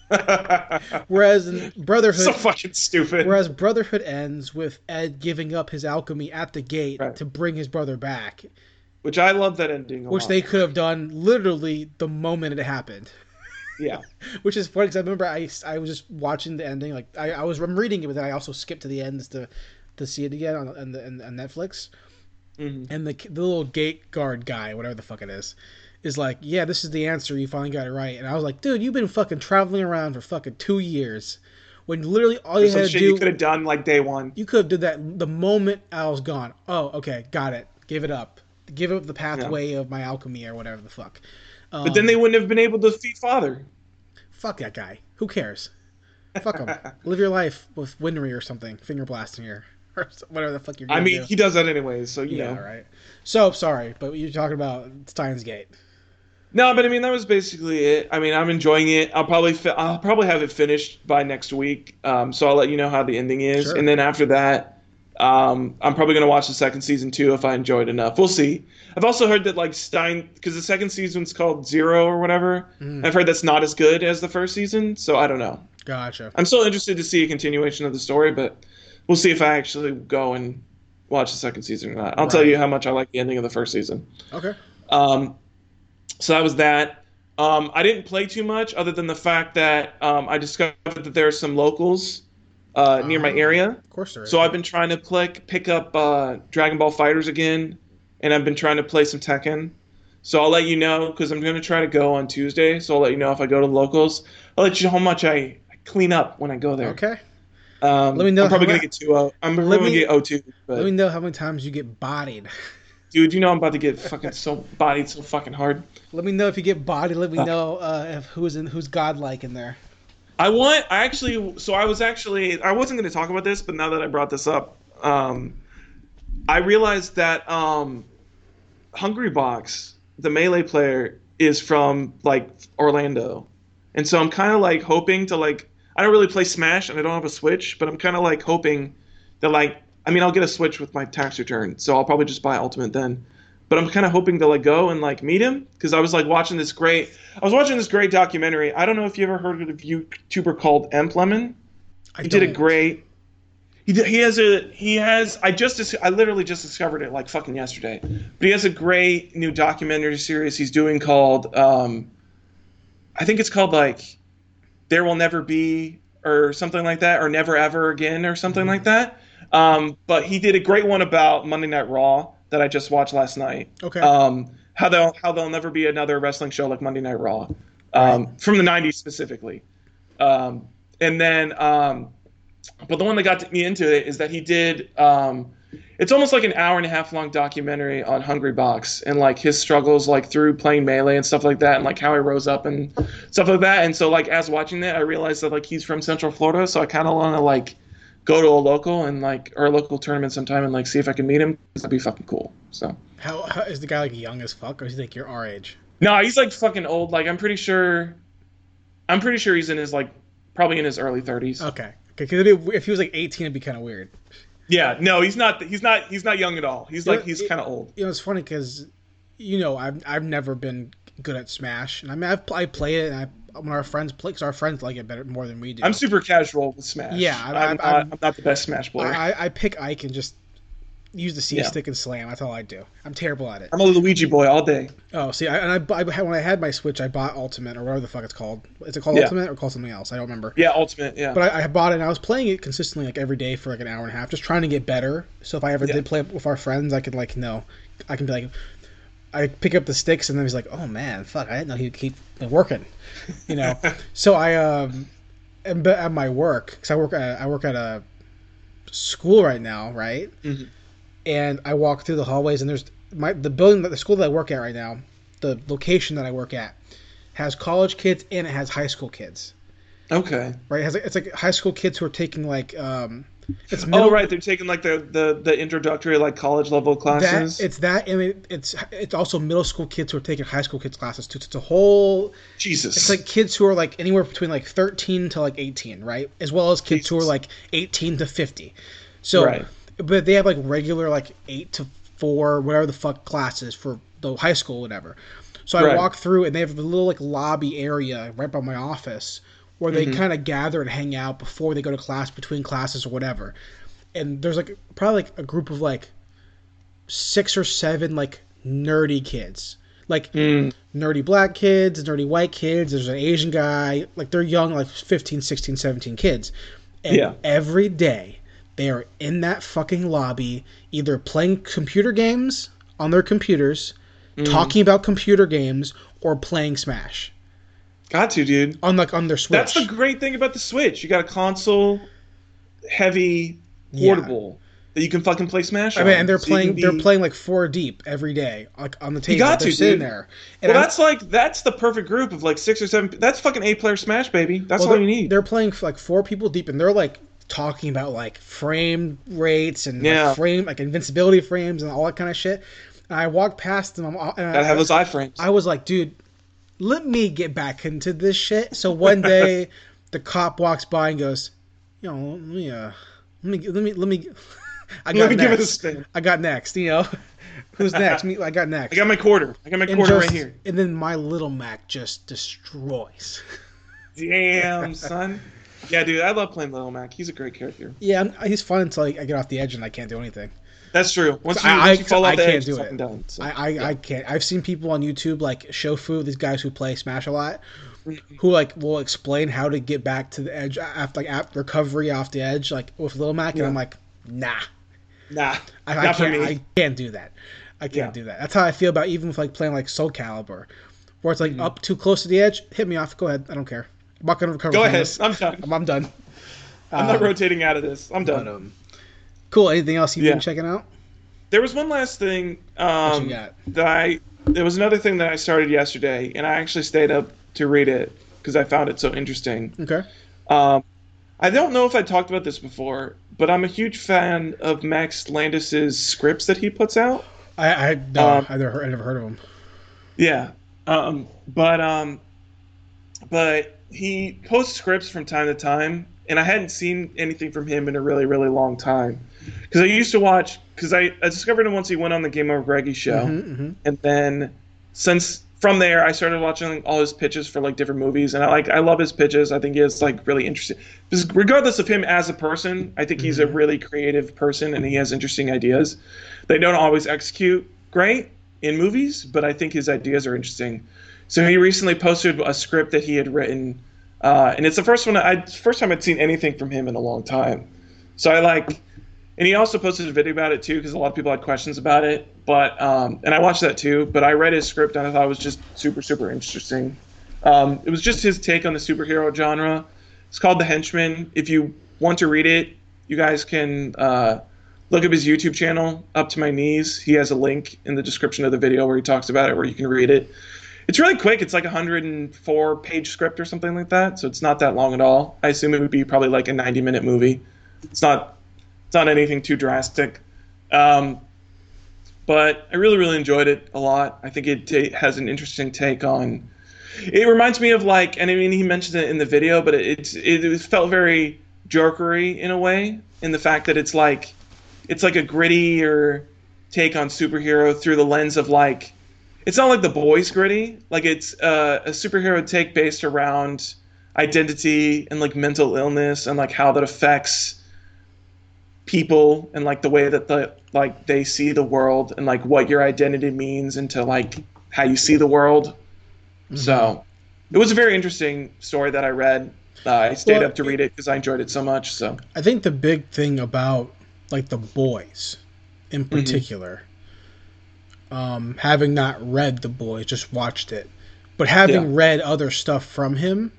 Whereas Brotherhood, so fucking stupid. Whereas Brotherhood ends with Ed giving up his alchemy at the gate Right. to bring his brother back, Which I love that ending. A which lot. they could have done literally the moment it happened. Yeah. Which is funny because I remember I, I was just watching the ending, like I, I was I'm reading it, but then I also skipped to the ends to to see it again on on, the, on, on Netflix. hmm And the the little gate guard guy, whatever the fuck it is, is like, yeah, this is the answer. You finally got it right. And I was like, dude, you've been fucking traveling around for fucking two years, when literally all you Some had to shit do you could have done like day one. You could have did that the moment Al's gone. Oh, okay, got it. Give it up. Give up the pathway of my alchemy or whatever the fuck. Um, But then they wouldn't have been able to defeat Father. fuck that guy. Who cares? Fuck him. Live your life with Winry or something, finger blasting her or whatever the fuck you're. I mean, do. he does that anyways, so you yeah, know. right. So sorry, but you're talking about Steins;Gate. No, but I mean that was basically it. I mean, I'm enjoying it. I'll probably fi- I'll probably have it finished by next week. Um, so I'll let you know how the ending is, Sure. and then after that, um, I'm probably gonna watch the second season too if I enjoyed enough. We'll see. I've also heard that like Stein, because the second season's called Zero or whatever. Mm. I've heard that's not as good as the first season, so I don't know. Gotcha. I'm still interested to see a continuation of the story, but we'll see if I actually go and watch the second season or not. I'll tell you how much I like the ending of the first season. Okay. Um, so that was that. Um, I didn't play too much, other than the fact that um, I discovered that there are some locals uh, near my Ah. area. Of course there is. So I've been trying to click, pick up uh, Dragon Ball FighterZ again, and I've been trying to play some Tekken. So I'll let you know because I'm gonna try to go on Tuesday. So I'll let you know if I go to the locals. I'll let you know how much I I clean up when I go there. okay. Um, Let me know I'm probably gonna get two. O. I'm probably Let gonna me- get O2. But Let me know how many times you get bodied. dude, you know I'm about to get fucking so bodied so fucking hard. Let me know if you get bodied. Let me Uh. know uh, if who's in who's godlike in there. I want. I actually. So I was actually. I wasn't going to talk about this, but now that I brought this up, um, I realized that um, Hungrybox, the melee player, is from like Orlando, and so I'm kind of like hoping to like. I don't really play Smash, and I don't have a Switch, but I'm kind of like hoping that like. I mean, I'll get a Switch with my tax return, so I'll probably just buy Ultimate then. But I'm kind of hoping to like go and like meet him because I was like watching this great. I was watching this great documentary. I don't know if you ever heard of a YouTuber called EmpLemon. I He did a great. He did, he has a he has I just dis- I literally just discovered it like fucking yesterday. But he has a great new documentary series he's doing called um, I think it's called like There Will Never Be or something like that or Never Ever Again or something Mhm. like that. Um, but he did a great one about Monday Night Raw that I just watched last night Okay. um, how they'll how they'll never be another wrestling show like Monday Night Raw, um, from the '90s specifically. Um, and then, um, but the one that got me into it is that he did. Um, it's almost like an hour and a half long documentary on Hungrybox and like his struggles like through playing melee and stuff like that and like how he rose up and stuff like that. And so like as watching that, I realized that like he's from Central Florida, so I kind of want to like go to a local and like or a local tournament sometime and like see if I can meet him. That'd be fucking cool. So How, how is the guy like young as fuck, or is he like you're our age? no, he's like fucking old. Like I'm pretty sure, I'm pretty sure he's in his like probably in his early 30s. Okay, because if he was like 18, it'd be kind of weird. Yeah, no, he's not. He's not. He's not young at all. He's like Yeah, he's kind of old. You know, it's funny because, you know, I've I've never been good at Smash, and I mean, I've, I play it, and I when our friends play, because our friends like it better more than we do. I'm super casual with Smash. Yeah, I- I'm, I- not, I'm- I'm not the best Smash player. I, I pick Ike and just use the C Yeah. stick and slam. That's all I do. I'm terrible at it. I'm a Luigi boy all day. Oh, see, I, and I, I when I had my Switch, I bought Ultimate or whatever the fuck it's called. Is it called Yeah. Ultimate or called something else? I don't remember. Yeah, Ultimate. Yeah. But I, I bought it and I was playing it consistently like every day for like an hour and a half, just trying to get better. So if I ever Yeah. did play with our friends, I could like know, I can be like, I pick up the sticks and then he's like, oh man, fuck, I didn't know he'd keep working, you know. so I um, am at my work because I work at I work at a school right now, right? Mhm. And I walk through the hallways and there's my the building that the school that I work at right now, the location that I work at, has college kids and it has high school kids Okay. right? It has, it's like high school kids who are taking like um, it's middle, Oh right, they're taking like the the the introductory like college level That classes. it's that, and it, it's it's also middle school kids who are taking high school kids classes too. It's a whole. Jesus. It's like kids who are like anywhere between like thirteen to like eighteen, right? As well as kids who are like eighteen to fifty. So, Right. but they have like regular like eight to four whatever the fuck classes for the high school whatever. So I Right. walk through and they have a little like lobby area right by my office where they Mm-hmm. kind of gather and hang out before they go to class, between classes or whatever. And there's like probably like a group of like six or seven like nerdy kids. Like Mm, nerdy black kids, nerdy white kids, there's an Asian guy, like they're young, like 15, 16, 17 kids. And Yeah. every day they are in that fucking lobby either playing computer games on their computers, Mm. talking about computer games, or playing Smash. Got to, dude. On like on their Switch. That's the great thing about the Switch. You got a console, heavy, Yeah. portable that you can fucking play Smash. I mean, on. and they're So playing. can They're playing like four deep every day, like on the table. You got they're to, sitting dude. there. And Well, I'm- that's like that's the perfect group of like six or seven. That's fucking eight player Smash, baby. That's well, all you need. They're playing like four people deep, and they're like talking about like frame rates and like, Yeah. frame like invincibility frames and all that kind of shit. And I walked past them. I'm, uh, and Gotta I, have those iframes. I was like, dude, let me get back into this shit. So one day, the cop walks by and goes, you know, let me, uh, let me, let me, let me. I got Let me next. give it a spin. I got next. You know, who's next? Me. I got next. I got my quarter. I got my quarter just- right here. And then my little Mac just destroys. Damn, son. Yeah, dude, I love playing Little Mac. He's a great character. Yeah, I'm- he's fun until I, I get off the edge and I can't do anything. That's true. Once you, I- once I- you fall off I can't edge, do it. done. So. I, I, I can't. I've seen people on YouTube like Shofu, these guys who play Smash a lot, who like will explain how to get back to the edge after like after recovery off the edge, like with Little Mac, and I'm like, nah, nah, I, not I can't. me. I can't do that. I can't Yeah. do that. That's how I feel about even with like playing like Soul Calibur, where it's like Mm-hmm. up too close to the edge, hit me off. Go ahead. I don't care. I'm not gonna recover. Go ahead. this. I'm done. I'm, I'm done. I'm not Um, rotating out of this. I'm done. but, um, cool. Anything else you've Yeah. been checking out? There was one last thing um, that I. There was another thing that I started yesterday, and I actually stayed up to read it because I found it so interesting. Okay. Um, I don't know if I talked about this before, but I'm a huge fan of Max Landis's scripts that he puts out. I I no, Um, I never heard, I never heard of him. Yeah. Um, but um, but he posts scripts from time to time, and I hadn't seen anything from him in a really, really long time. Because I used to watch, because I, I discovered him once he went on the GameOverGreggy show, Mhm, mhm. and then since from there I started watching all his pitches for like different movies, and I like I love his pitches. I think he is like really interesting. Because regardless of him as a person, I think he's a really creative person, and he has interesting ideas. They don't always execute great in movies, but I think his ideas are interesting. So he recently posted a script that he had written, uh, and it's the first one I first time I'd seen anything from him in a long time. So I like and he also posted a video about it too because a lot of people had questions about it. But um, and I watched that too. But I read his script and I thought it was just super super interesting. Um, it was just his take on the superhero genre. It's called The Henchman. If you want to read it, you guys can uh, look up his YouTube channel, Up to My Knees. He has a link in the description of the video where he talks about it, where you can read it. It's really quick. It's like a 104 page script or something like that, so it's not that long at all. I assume it would be probably like a 90 minute movie. It's not it's not anything too drastic. Um, but I really, really enjoyed it a lot. I think it t- has an interesting take on. It reminds me of like, and I mean, he mentioned it in the video, but it, it, it felt very Jokery in a way, in the fact that it's like, it's like a grittier take on superhero through the lens of like, it's not like the boys gritty, like it's uh, a superhero take based around identity and like mental illness and like how that affects people and like the way that the like they see the world and like what your identity means into like how you see the world. Mm-hmm. So it was a very interesting story that I read. Uh, I stayed well, up to read it because I enjoyed it so much. So I think the big thing about like the boys, in mm-hmm. particular, mm-hmm. um, having not read the boys, just watched it, but having yeah. read other stuff from him,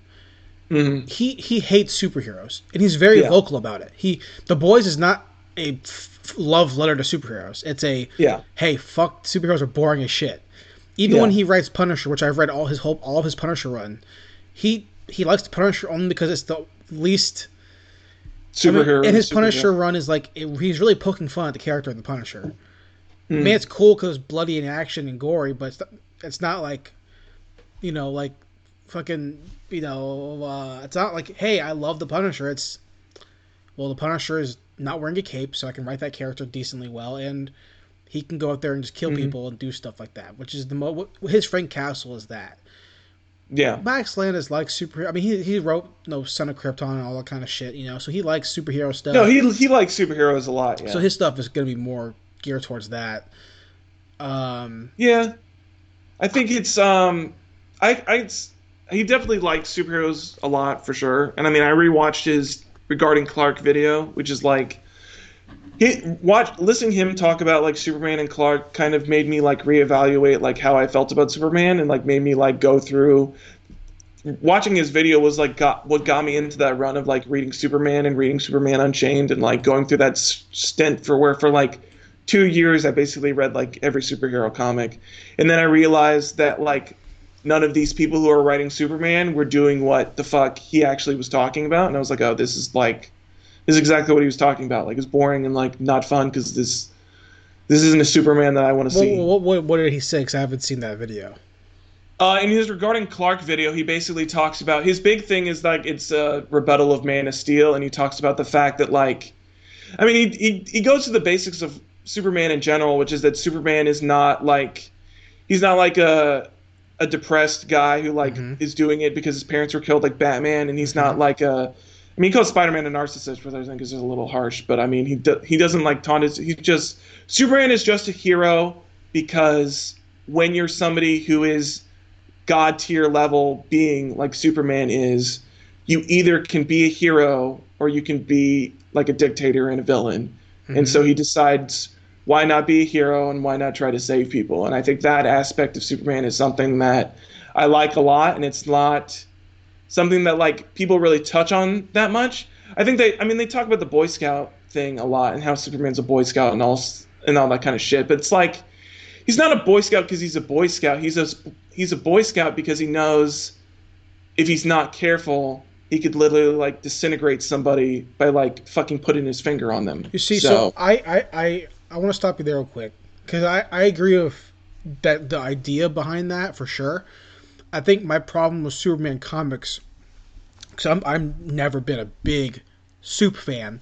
Mm-hmm. He he hates superheroes, and he's very yeah. vocal about it. He the boys is not a f- love letter to superheroes. It's a yeah. Hey, fuck superheroes are boring as shit. Even yeah. when he writes Punisher, which I've read all his whole all of his Punisher run, he he likes the Punisher only because it's the least superhero. I mean, and his Punisher run is like it, he's really poking fun at the character of the Punisher. Mm. I mean, it's cool because it's bloody and action and gory, but it's, it's not like you know like fucking you know, uh, it's not like, hey, I love the Punisher. It's, well, the Punisher is not wearing a cape, so I can write that character decently well, and he can go out there and just kill mm-hmm. people and do stuff like that, which is the mo. His Frank Castle is that. Yeah. Max Landis likes super. I mean, he, he wrote you know, Son of Krypton and all that kind of shit, you know, so he likes superhero stuff. No, he he likes superheroes a lot. Yeah. So his stuff is going to be more geared towards that. Um. Yeah, I think it's um, I I he definitely likes superheroes a lot for sure. And I mean, I rewatched his regarding Clark video, which is like he watch listening him talk about like Superman and Clark kind of made me like reevaluate like how I felt about Superman and like made me like go through watching his video was like got what got me into that run of like reading Superman and reading Superman Unchained and like going through that stint for where for like two years I basically read like every superhero comic, and then I realized that like none of these people who are writing Superman were doing what the fuck he actually was talking about. And I was like, oh, this is like, this is exactly what he was talking about. Like, it's boring and like not fun because this, this isn't a Superman that I want to see. What, what, what did he say? Because I haven't seen that video. Uh, in his regarding Clark video, he basically talks about his big thing is like it's a rebuttal of Man of Steel, and he talks about the fact that like, I mean, he he, he goes to the basics of Superman in general, which is that Superman is not like, he's not like a a depressed guy who like mm-hmm. is doing it because his parents were killed like Batman, and he's mm-hmm. not like a. I mean, he calls Spider-Man a narcissist, which I think is a little harsh. But I mean, he do, he doesn't like taunt his. He's just Superman is just a hero because when you're somebody who is god tier level being like Superman is, you either can be a hero or you can be like a dictator and a villain. Mm-hmm. And so he decides why not be a hero and why not try to save people? And I think that aspect of Superman is something that I like a lot, and it's not something that like people really touch on that much. I think they, I mean, they talk about the Boy Scout thing a lot and how Superman's a Boy Scout and all and all that kind of shit. But it's like he's not a Boy Scout because he's a Boy Scout. He's a he's a Boy Scout because he knows if he's not careful, he could literally like disintegrate somebody by like fucking putting his finger on them. You see, so, so I, I I I want to stop you there real quick because I, I agree with that the idea behind that for sure. I think my problem with Superman comics because I'm I've never been a big soup fan,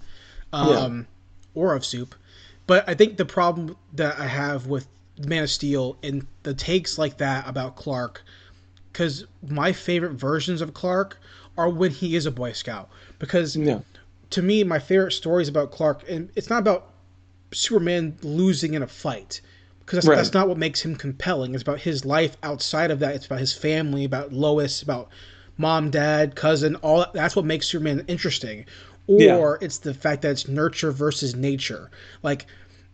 um, yeah. or of soup, but I think the problem that I have with Man of Steel and the takes like that about Clark, because my favorite versions of Clark are when he is a Boy Scout. Because yeah. to me, my favorite stories about Clark, and it's not about Superman losing in a fight because that's, right. that's, not what makes him compelling. It's about his life outside of that. It's about his family, about Lois, about mom, dad, cousin. All that. that's what makes Superman interesting. or Yeah. it's the fact that it's nurture versus nature. Like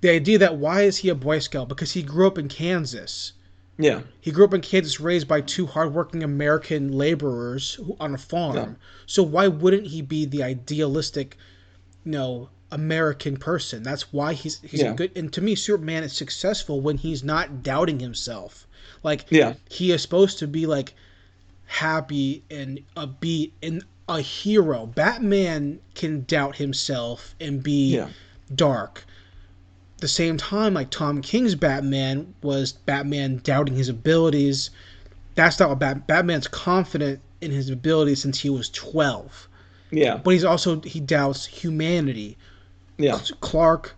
the idea that why is he a Boy Scout? Because he grew up in Kansas. Yeah. He grew up in Kansas, raised by two hardworking American laborers who, on a farm. Yeah. So why wouldn't he be the idealistic, you know, American person? That's why he's he's Yeah. a good. And to me, Superman is successful when he's not doubting himself. Like Yeah. he is supposed to be like happy and upbeat and a hero. Batman can doubt himself and be Yeah. dark. The same time, like Tom King's Batman was Batman doubting his abilities. That's not what Bat- Batman's confident in his abilities since he was twelve. Yeah. But he's also he doubts humanity. Yeah. Clark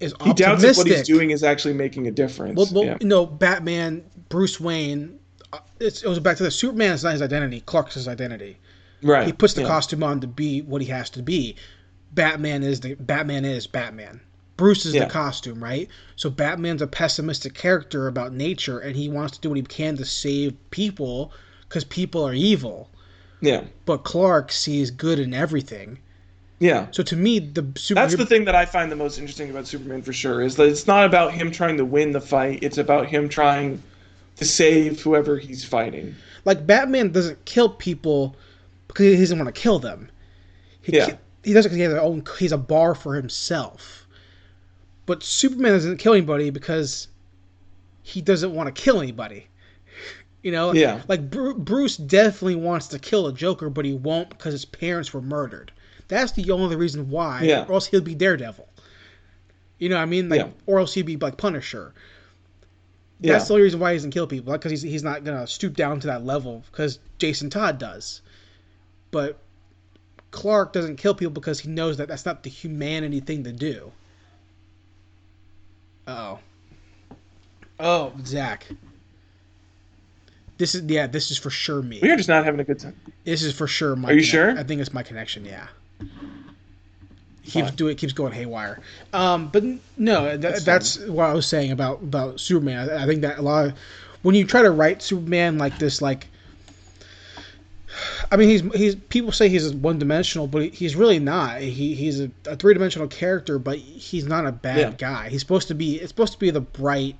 is He doubts optimistic. if what he's doing is actually making a difference. Well, well yeah. you know, Batman, Bruce Wayne. uh, It's, it was back to the Superman is not his identity. Clark's his identity. Right. He puts the yeah. costume on to be what he has to be. Batman is the Batman is Batman. Bruce is Yeah. the costume, right? So Batman's a pessimistic character about nature, and he wants to do what he can to save people because people are evil. Yeah. But Clark sees good in everything. Yeah. So to me, the super That's the thing that I find the most interesting about Superman for sure is that it's not about him trying to win the fight. It's about him trying to save whoever he's fighting. like Batman doesn't kill people because he doesn't want to kill them. He, Yeah. ki- he does it because he has their own. He's a bar for himself. But Superman doesn't kill anybody because he doesn't want to kill anybody. You know, Yeah. Like Bruce definitely wants to kill a Joker, but he won't because his parents were murdered. That's the only reason why. Yeah. Or else he'll be Daredevil. You know what I mean? Like, Yeah. or else he'd be like Punisher. Yeah. That's the only reason why he doesn't kill people, because he's he's not gonna stoop down to that level, because Jason Todd does. But Clark doesn't kill people because he knows that that's not the humanity thing to do. Oh. Oh, Zach. This is yeah. This is for sure me. We are just not having a good time. This is for sure my. Are you sure? I think it's my connection. Yeah. Keeps Fine. doing. Keeps going haywire. Um, but no, th- that's, That's what I was saying about about Superman. I, I think that a lot of when you try to write Superman like this, like. I mean, he's he's people say he's one dimensional, but he's really not. He he's a, a three dimensional character, but he's not a bad Yeah. guy. He's supposed to be. It's supposed to be the bright,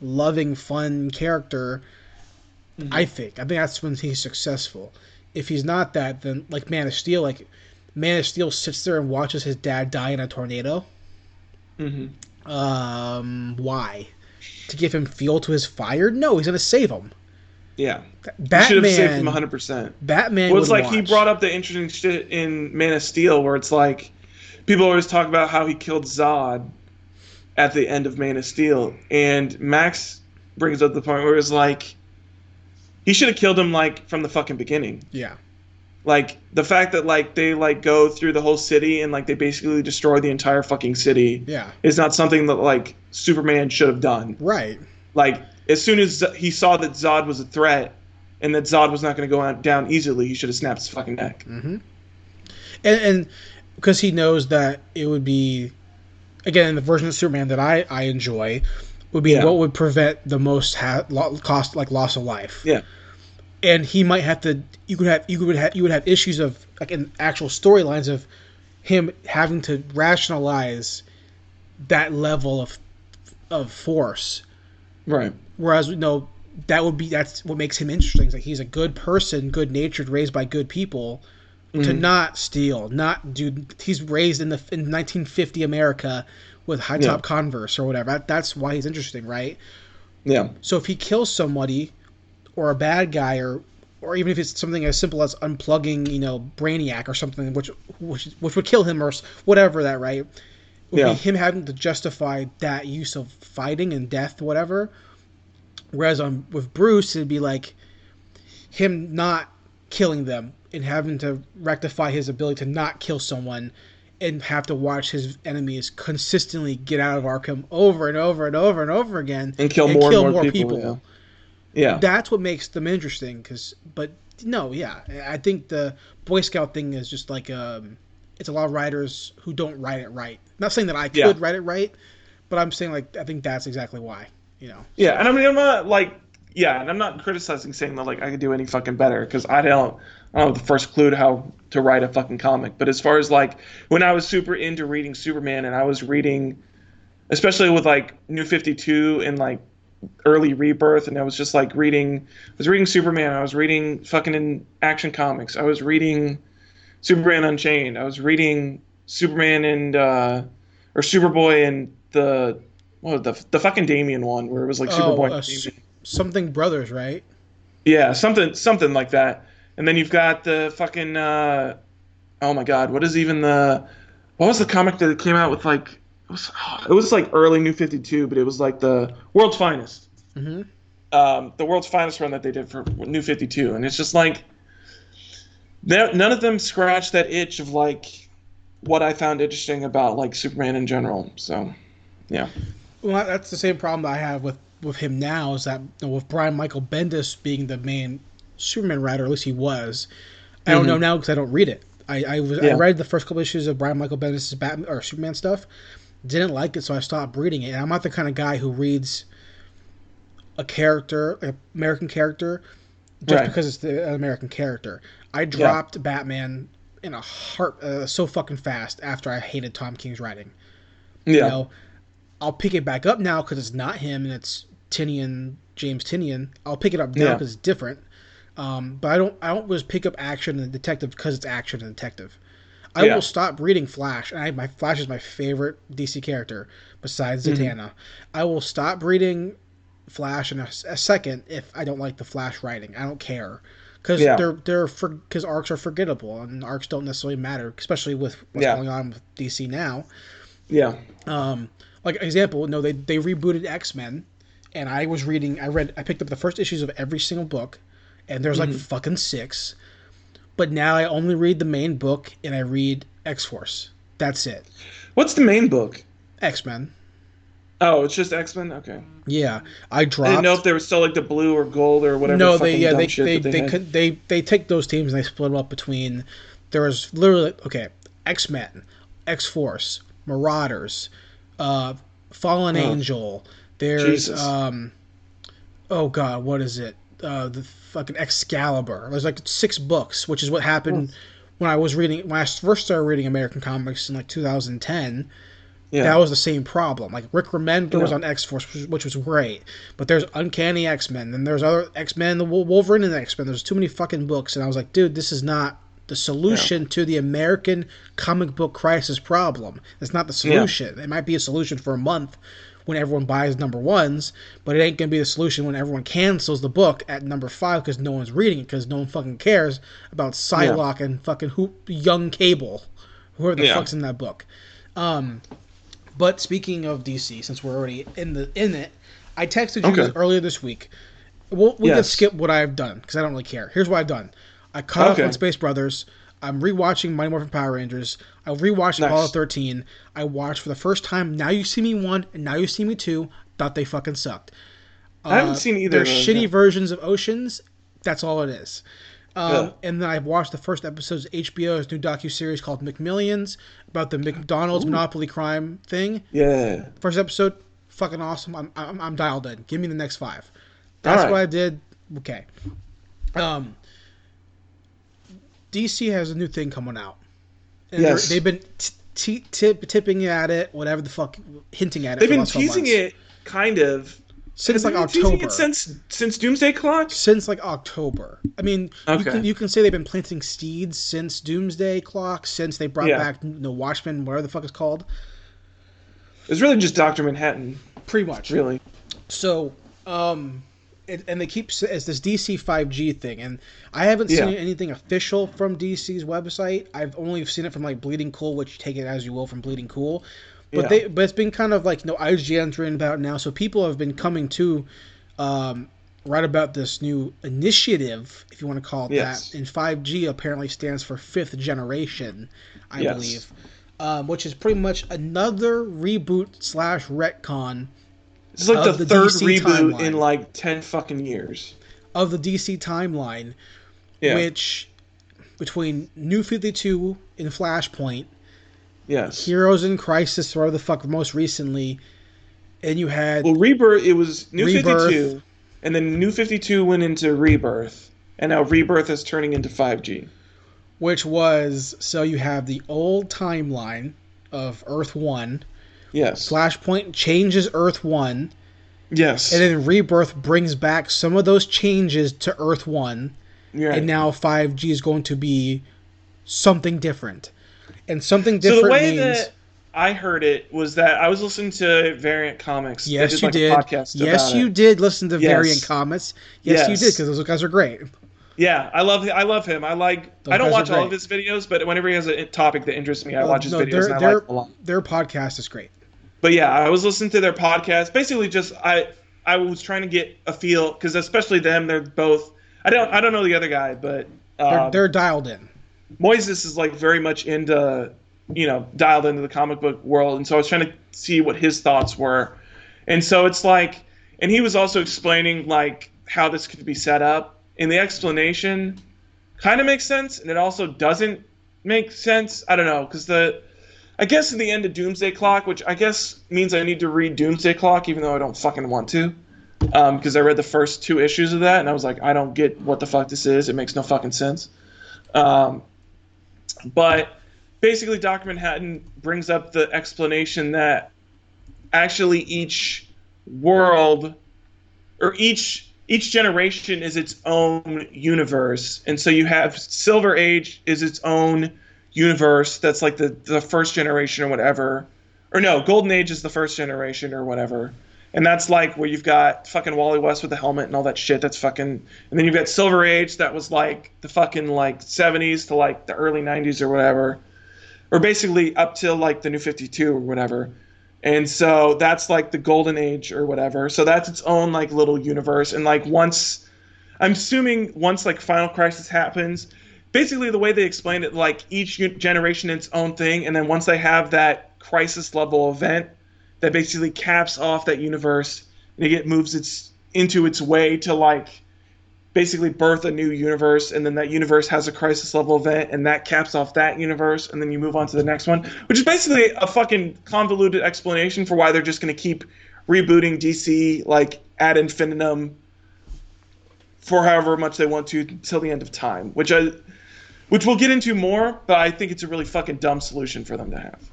loving, fun character. I think. I think that's when he's successful. If he's not that, then like Man of Steel, like Man of Steel sits there and watches his dad die in a tornado. hmm Um, why? To give him fuel to his fire? No, he's gonna save him. Yeah. You should have saved him Batman. 100%. Batman. Well, it's like he brought up the interesting shit in Man of Steel where it's like people always talk about how he killed Zod at the end of Man of Steel. And Max brings up the point where it's like he should have killed him like from the fucking beginning. Yeah. Like the fact that like they like go through the whole city and like they basically destroy the entire fucking city Yeah. is not something that like Superman should have done. Right. Like as soon as he saw that Zod was a threat and that Zod was not going to go down easily, he should have snapped his fucking neck. Mm-hmm. And and because he knows that it would be, again, the version of Superman that I I enjoy would be Yeah. what would prevent the most ha- cost like loss of life. Yeah. And he might have to you could have you would have you would have issues of like in actual storylines of him having to rationalize that level of of force Right. whereas you know that would be that's what makes him interesting It's like he's a good person good natured raised by good people to Mhm. not steal not do he's raised in the in 1950 america with high top Yeah. converse or whatever that, that's why he's interesting right Yeah. so if he kills somebody or a bad guy or or even if it's something as simple as unplugging, you know, Brainiac or something which which, which would kill him or whatever that, right? Would Yeah. be him having to justify that use of fighting and death whatever. Whereas on with Bruce it'd be like him not killing them and having to rectify his ability to not kill someone and have to watch his enemies consistently get out of Arkham over and over and over and over again And kill more and more people, Yeah. That's what makes them interesting. Cause, but no, yeah, I think the Boy Scout thing is just like um, it's a lot of writers who don't write it right. Not saying that I could Yeah. write it right, but I'm saying like I think that's exactly why. You know. Yeah, and I mean, I'm not like yeah, and I'm not criticizing saying that like I could do any fucking better because I don't I don't have the first clue to how to write a fucking comic. But as far as like when I was super into reading Superman and I was reading, especially with like New Fifty Two and like early Rebirth, and I was just like reading, I was reading Superman, I was reading fucking in Action Comics, I was reading Superman Unchained, I was reading Superman and uh, or Superboy and the what the the fucking Damian one where it was like Superboy. Oh, uh, and su- something brothers, right? Yeah, something something like that. And then you've got the fucking uh, oh my god, what is even the what was the comic that came out with like was it was like early New Fifty Two, but it was like the World's Finest. Mm-hmm. Um, the World's Finest run that they did for New Fifty Two, and it's just like none of them scratch that itch of like what I found interesting about like Superman in general. So yeah, Well, that's the same problem that I have with with him now. Is that with Brian Michael Bendis being the main Superman writer, at least he was. I don't Mhm. know now because I don't read it. I I, was, I read the first couple issues of Brian Michael Bendis' Batman or Superman stuff. Didn't like it, so I stopped reading it. And I'm not the kind of guy who reads a character, an American character, just Right. because it's the, an American character. I dropped Batman in a heart uh, so fucking fast after I hated Tom King's writing. yeah, You know, I'll pick it back up now because it's not him and it's Tynion, James Tynion. I'll pick it up now Yeah. because it's different. Um, but I don't. I don't just pick up action and detective because it's action and detective. I Yeah. will stop reading Flash, and I, my Flash is my favorite DC character besides Mm-hmm. Zatanna. I will stop reading Flash in a, a second if I don't like the Flash writing. I don't care because Yeah. they're they're for because arcs are forgettable and arcs don't necessarily matter, especially with what's Yeah. going on with DC now. yeah, Um, like example, no, they they rebooted X Men, and I was reading. I read. I picked up the first issues of every single book, and there's like fucking six. But now I only read the main book, and I read X Force. That's it. What's the main book? X Men. Oh, it's just X Men. Okay, Yeah, I I dropped. didn't know if there was still like the blue or gold or whatever. no, they yeah dumb they they they, could, they they take those teams and they split them up between. There was literally okay, X Men, X Force, Marauders, uh, Fallen Oh. Angel. There's Jesus. um, oh god, what is it? Uh, the fucking Excalibur. There's like six books, which is what happened when I was reading when I first started reading American comics in like 2010 yeah. that was the same problem. Like Rick Remender was on X Force, which, was great, but there's Uncanny X Men, and there's other X Men, the Wolverine and X Men. There's too many fucking books, and I was like, dude, this is not the solution to the American comic book crisis problem. It's not the solution. It might be a solution for a month when everyone buys number ones, but it ain't gonna be the solution when everyone cancels the book at number five because no one's reading it because no one fucking cares about Psylocke and fucking who young Cable, whoever the Yeah. fuck's in that book. Um, but speaking of DC, since we're already in the in it, I texted you Okay. earlier this week. We'll, we can skip what I've done because I don't really care. Here's what I've done. I caught Okay. up on Space Brothers. I'm rewatching Mighty Morphin Power Rangers. I rewatched Nice. Apollo 13. I watched for the first time. Now you see me one, and now you see me two. Thought they fucking sucked. I haven't Uh, seen either. They're shitty versions of Oceans. That's all it is. Um, Yeah. And then I watched the first episodes of HBO's new docu series called McMillions about the McDonald's monopoly crime thing. Yeah. First episode, fucking awesome. I'm, I'm, I'm dialed in. Give me the next five. That's Alright. what I did. Okay. Um, DC has a new thing coming out. And Yes. they've been t- t- tip, tipping at it, whatever the fuck, hinting at it. They've the been last teasing it kind of since like October. since since Doomsday Clock. since like October. I mean, you Okay. can you can say they've been planting seeds since Doomsday Clock, since they brought Yeah. back the Watchmen, whatever the fuck it's called. It's really just Doctor Manhattan, Pretty much. really. So, um, it, and they keep s- it's this DC 5G thing, and I haven't seen Yeah. anything official from DC's website. I've only seen it from like Bleeding Cool, which take it as you will from Bleeding Cool. But Yeah. they, but it's been kind of like you know IGN's written about now, so people have been coming to, um, write about this new initiative, if you want to call it Yes. that. And 5G apparently stands for fifth generation, I Yes. believe, um, which is pretty much another reboot slash retcon It's like the, the third DC reboot timeline. in like ten fucking years. of the DC timeline, Yeah. which between New 52 and Flashpoint, yes. Heroes in Crisis, or whatever the fuck most recently, and you had Well, Rebirth. It was New Rebirth. Fifty Two. and then New 52 went into Rebirth, and now Rebirth is turning into 5G. which was so you have the old timeline of Earth One. Yes. Flashpoint changes Earth One, Yes. and then Rebirth brings back some of those changes to Earth One, You're and now 5G is going to be something different. And something different so the way means that I heard it was that I was listening to Variant Comics. Yes, did, you like, did. podcast Yes, you it. did listen to Yes. Variant Comics. Yes, you did because those guys are great. Yeah, I love I love him. I like. Those I don't watch all of his videos, but whenever he has a topic that interests me, I oh, watch his No, videos their, and I their, like a lot. their podcast is great. But yeah, I was listening to their podcast. Basically, just I I was trying to get a feel because especially them, they're both. I don't I don't know the other guy, but They're, um, they're dialed in. Moises is like very much into you know dialed into the comic book world, and so I was trying to see what his thoughts were, and so it's like, and he was also explaining like how this could be set up, and the explanation kind of makes sense, and it also doesn't make sense. I don't know because the I guess in the end of Doomsday Clock, which I guess means I need to read Doomsday Clock, even though I don't fucking want to, because I read the first two issues of that, and I was like, I don't get what the fuck this is. It makes no fucking sense. Um, but basically, Dr. Manhattan brings up the explanation that actually each world or each each generation is its own universe, and so you have Silver Age is its own universe. That's like the the first generation or whatever, or no, Golden Age is the first generation or whatever. And that's like where you've got fucking Wally West with the helmet and all that shit. That's fucking. And then you've got Silver Age that was like the fucking like 70s to like the early 90s or whatever, or basically up till like the New 52 or whatever. And so that's like the Golden Age or whatever. So that's its own like little universe. And like once, I'm assuming once like Final Crisis happens, basically the way they explained it, like each generation its own thing, and then once they have that crisis level event that basically caps off that universe, and it moves its into its way to like basically birth a new universe, and then that universe has a crisis level event, and that caps off that universe, and then you move on to the next one, which is basically a fucking convoluted explanation for why they're just going to keep rebooting DC like ad infinitum for however much they want to till the end of time, which I which we'll get into more, but I think it's a really fucking dumb solution for them to have.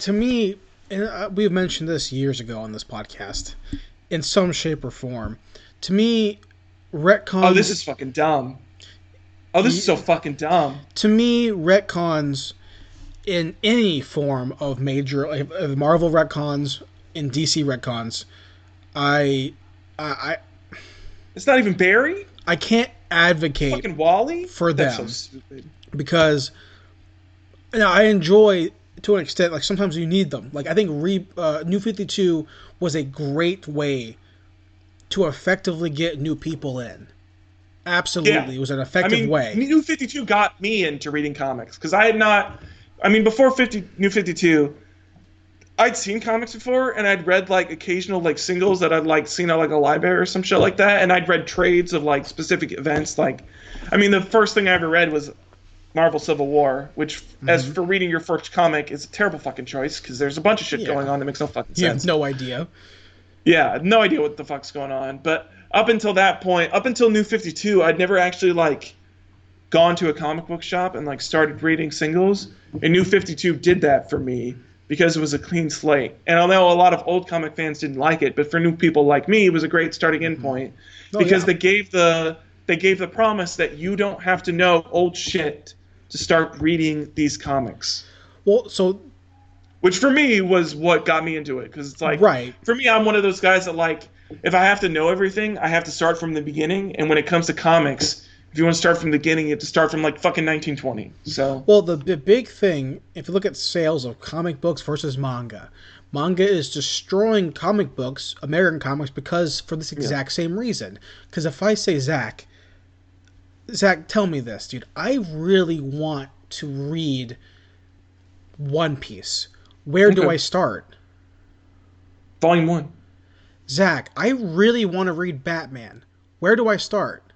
To me, and uh, we've mentioned this years ago on this podcast, in some shape or form. To me, retcons. Oh, this is fucking dumb. Oh, this is so fucking dumb. to me retcons in any form of major of Marvel retcons in DC retcons. I I I, It's not even Barry. I can't advocate Fucking Wally For them. so because you know, I enjoy to an extent like sometimes you need them. Like I think Re, uh, New 52 was a great way to effectively get new people in. Absolutely, Yeah. it was an I effective mean, way. New Fifty Two got me into reading comics because I had not. I mean, before Fifty New Fifty Two, I'd seen comics before, and I'd read like occasional like singles that I'd like seen at like a library or some shit like that, and I'd read trades of like specific events. Like, I mean, the first thing I ever read was Marvel Civil War, which, as Mm-hmm. for reading your first comic, is a terrible fucking choice because there's a bunch of shit Yeah. going on that makes no fucking You sense. have no idea. Yeah, no idea what the fuck's going on. But up until that point, up until New 52, I'd never actually like gone to a comic book shop and like started reading singles. And New 52 did that for me because it was a clean slate. And although a lot of old comic fans didn't like it, but for new people like me, it was a great starting mm-hmm. in point Oh, because yeah. they gave the they gave the promise that you don't have to know old shit to start reading these comics. Well, so Which for me was what got me into it because it's like right. for me, I'm one of those guys that like if I have to know everything, I have to start from the beginning. And when it comes to comics, if you want to start from the beginning, you have to start from like fucking 1920. So Well, the, the big thing, if you look at sales of comic books versus manga, manga is destroying comic books, American comics, because for this exact same reason. Because if I say Zach, Zach, tell me this, dude. I really want to read One Piece. Where do I start? volume one, Zach, I really want to read Batman. Where do I start?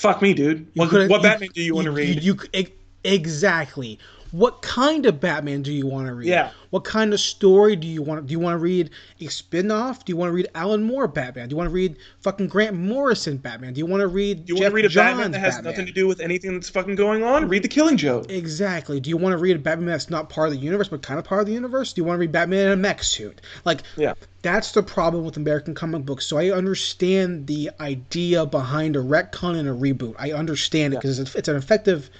Fuck me, dude. What, what Batman do you want to read? You, you- exactly. What kind of Batman do you want to read? Yeah. What kind of story do you want? Do you want to read a spin-off? Do you want to read Alan Moore Batman? Do you want to read fucking Grant Morrison Batman? Do you want to read? Do You Jeff want to read a Johns Batman that has Batman? nothing to do with anything that's fucking going on? Read The Killing Joke. Exactly. Do you want to read a Batman that's not part of the universe but kind of part of the universe? Do you want to read Batman in a mech suit? Like, Yeah. that's the problem with American comic books. So I understand the idea behind a retcon and a reboot. I understand it because it's, it's an effective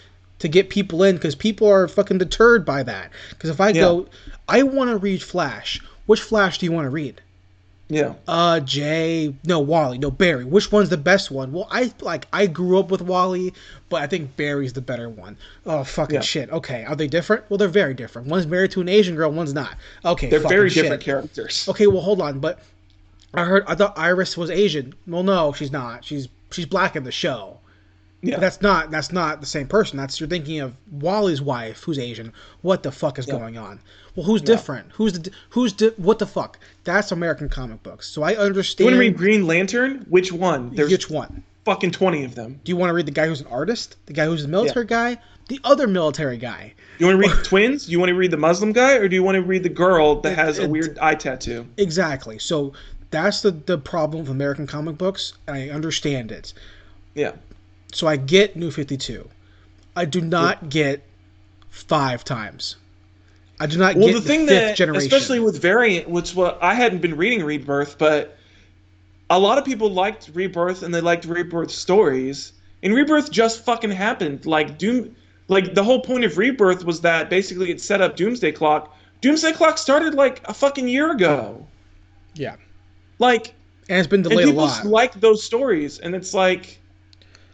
to get people in because people are fucking deterred by that. Because if I go, I want to read Flash. Which Flash do you want to read? Yeah. Uh, Jay, no Wally, no Barry. Which one's the best one? Well, I like I grew up with Wally, but I think Barry's the better one. Oh fucking Yeah. shit. Okay, are they different? Well, they're very different. One's married to an Asian girl, one's not. Okay, They're very shit. different characters. Okay, well hold on, but I heard I thought Iris was Asian. Well, no, she's not. She's she's black in the show. Yeah. But that's not that's not the same person. That's you're thinking of Wally's wife, who's Asian. What the fuck is going on? Well, who's different? Who's the who's di- what the fuck? That's American comic books. So I understand. You want to read Green Lantern? Which one? There's which one? fucking 20 of them. Do you want to read the guy who's an artist? The guy who's a military guy? The other military guy? You want to read Twins? You want to read the Muslim guy? Or do you want to read the girl that has a it- weird eye tattoo? Exactly. So that's the the problem with American comic books, and I understand it. Yeah. So I get New 52. I do not get five times. I do not Well, get the thing fifth that, generation. especially with Variant, which what I hadn't been reading Rebirth, but a lot of people liked Rebirth and they liked Rebirth stories. And Rebirth just fucking happened. Like Doom, like the whole point of Rebirth was that basically it set up Doomsday Clock. Doomsday Clock started like a fucking year ago. yeah, Like, and it's been and delayed a people lot. like those stories, and it's like.